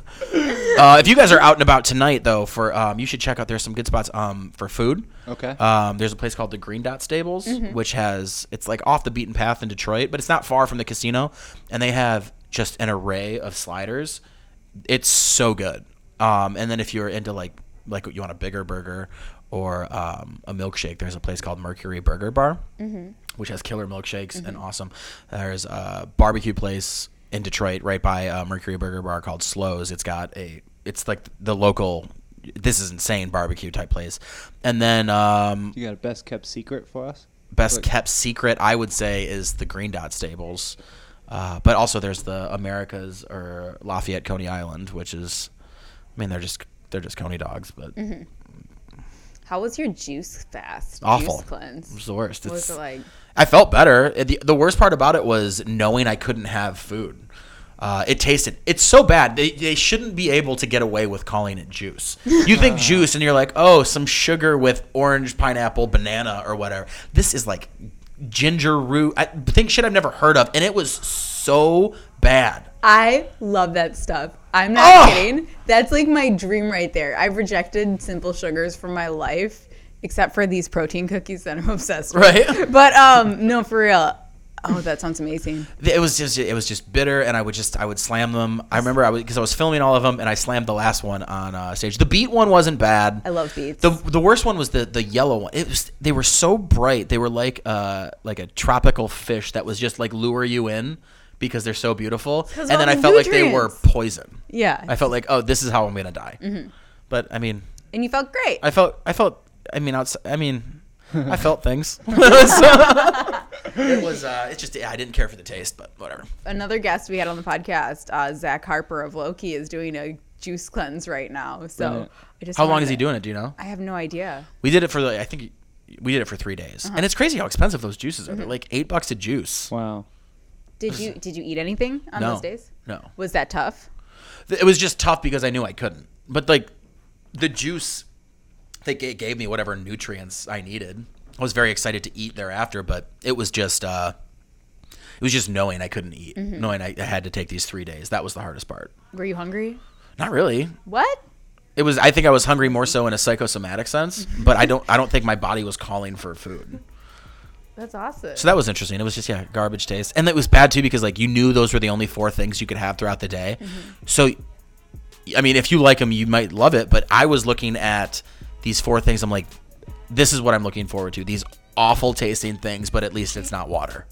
Uh, if you guys are out and about tonight, though, for um, you should check out. There's some good spots um, for food. Okay. Um, there's a place called the Green Dot Stables, which has it's like off the beaten path in Detroit, but it's not far from the casino, and they have just an array of sliders. It's so good. Um, and then if you're into like like you want a bigger burger or um, a milkshake, there's a place called Mercury Burger Bar, which has killer milkshakes and awesome. There's a barbecue place in Detroit right by uh, Mercury Burger Bar called Slows. It's got a it's like the local. This is insane barbecue type place, and then um, you got a best kept secret for us? best Like- kept secret I would say is the Green Dot Stables, uh, but also there's the Americas or Lafayette Coney Island, which is, I mean they're just they're just Coney dogs, but Mm-hmm. How was your juice fast? Awful. Juice cleanse. it's the worst. What was it like? I felt better. The, the worst part about it was knowing I couldn't have food. Uh, it tasted. It's so bad. They, they shouldn't be able to get away with calling it juice. You think juice, and you're like, oh, some sugar with orange, pineapple, banana, or whatever. This is like ginger root. I think shit I've never heard of, and it was so bad. I love that stuff. I'm not Oh! kidding. That's like my dream right there. I've rejected simple sugars from my life, except for these protein cookies that I'm obsessed with. Right. But um, no, for real. Oh, that sounds amazing. It was just it was just bitter, and I would just I would slam them. I remember I was because I was filming all of them, and I slammed the last one on uh, stage. The beet one wasn't bad. I love beets. The the worst one was the the yellow one. It was they were so bright. They were like uh like a tropical fish that was just like lure you in because they're so beautiful. And then I the felt like they were poison. Yeah. I felt like oh this is how I'm gonna die. But I mean and you felt great. I felt I felt I mean outside, I mean I felt things. it was uh it's just I didn't care for the taste, but whatever. Another guest we had on the podcast, uh, Zach Harper of Loki, is doing a juice cleanse right now. So Right. I just How long is he to- doing it? Do you know? I have no idea. We did it for the I think we did it for three days, Uh-huh. and it's crazy how expensive those juices Mm-hmm. are. They're like eight bucks a juice. Wow. Did you did you eat anything on No. those days? No, Was that tough? Th- it was just tough because I knew I couldn't. But like the juice, they ga- gave me whatever nutrients I needed. I was very excited to eat thereafter, but it was just uh, it was just knowing I couldn't eat, Mm-hmm. knowing I, I had to take these three days. That was the hardest part. Were you hungry? Not really. What? It was. I think I was hungry more so in a psychosomatic sense, but I don't. I don't think my body was calling for food. That's awesome. So that was interesting. It was just yeah, garbage taste, and it was bad too because like you knew those were the only four things you could have throughout the day. Mm-hmm. So, I mean, if you like them, you might love it. But I was looking at these four things. I'm like, this is what I'm looking forward to. These awful tasting things, but at least it's not water.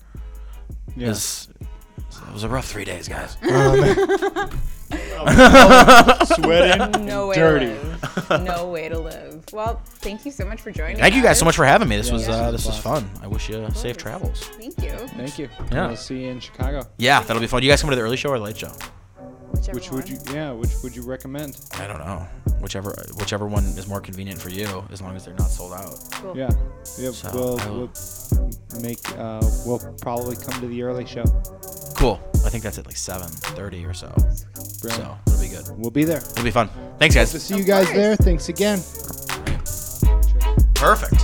Yeah. It was, a rough three days, guys. Sweating. no way dirty. to live. No way to live. Well, thank you so much for joining. Thank you guys so much for having me. This was Yeah, uh, this this was was fun. I wish you safe travels. Thank you. Thank you. Yeah. We'll see you in Chicago. Yeah, that'll be fun. You guys come to the early show or the late show? Whichever Which would you? Yeah. Which would you recommend? I don't know. Whichever whichever one is more convenient for you, as long as they're not sold out. Cool. Yeah. Yeah. So, we'll, I will- we'll make. Uh, we'll probably come to the early show. Cool. I think that's at like seven thirty or so. Brilliant. So it'll be good. We'll be there. It'll be fun. Thanks, To guys. see you guys course. there. Thanks again. Perfect.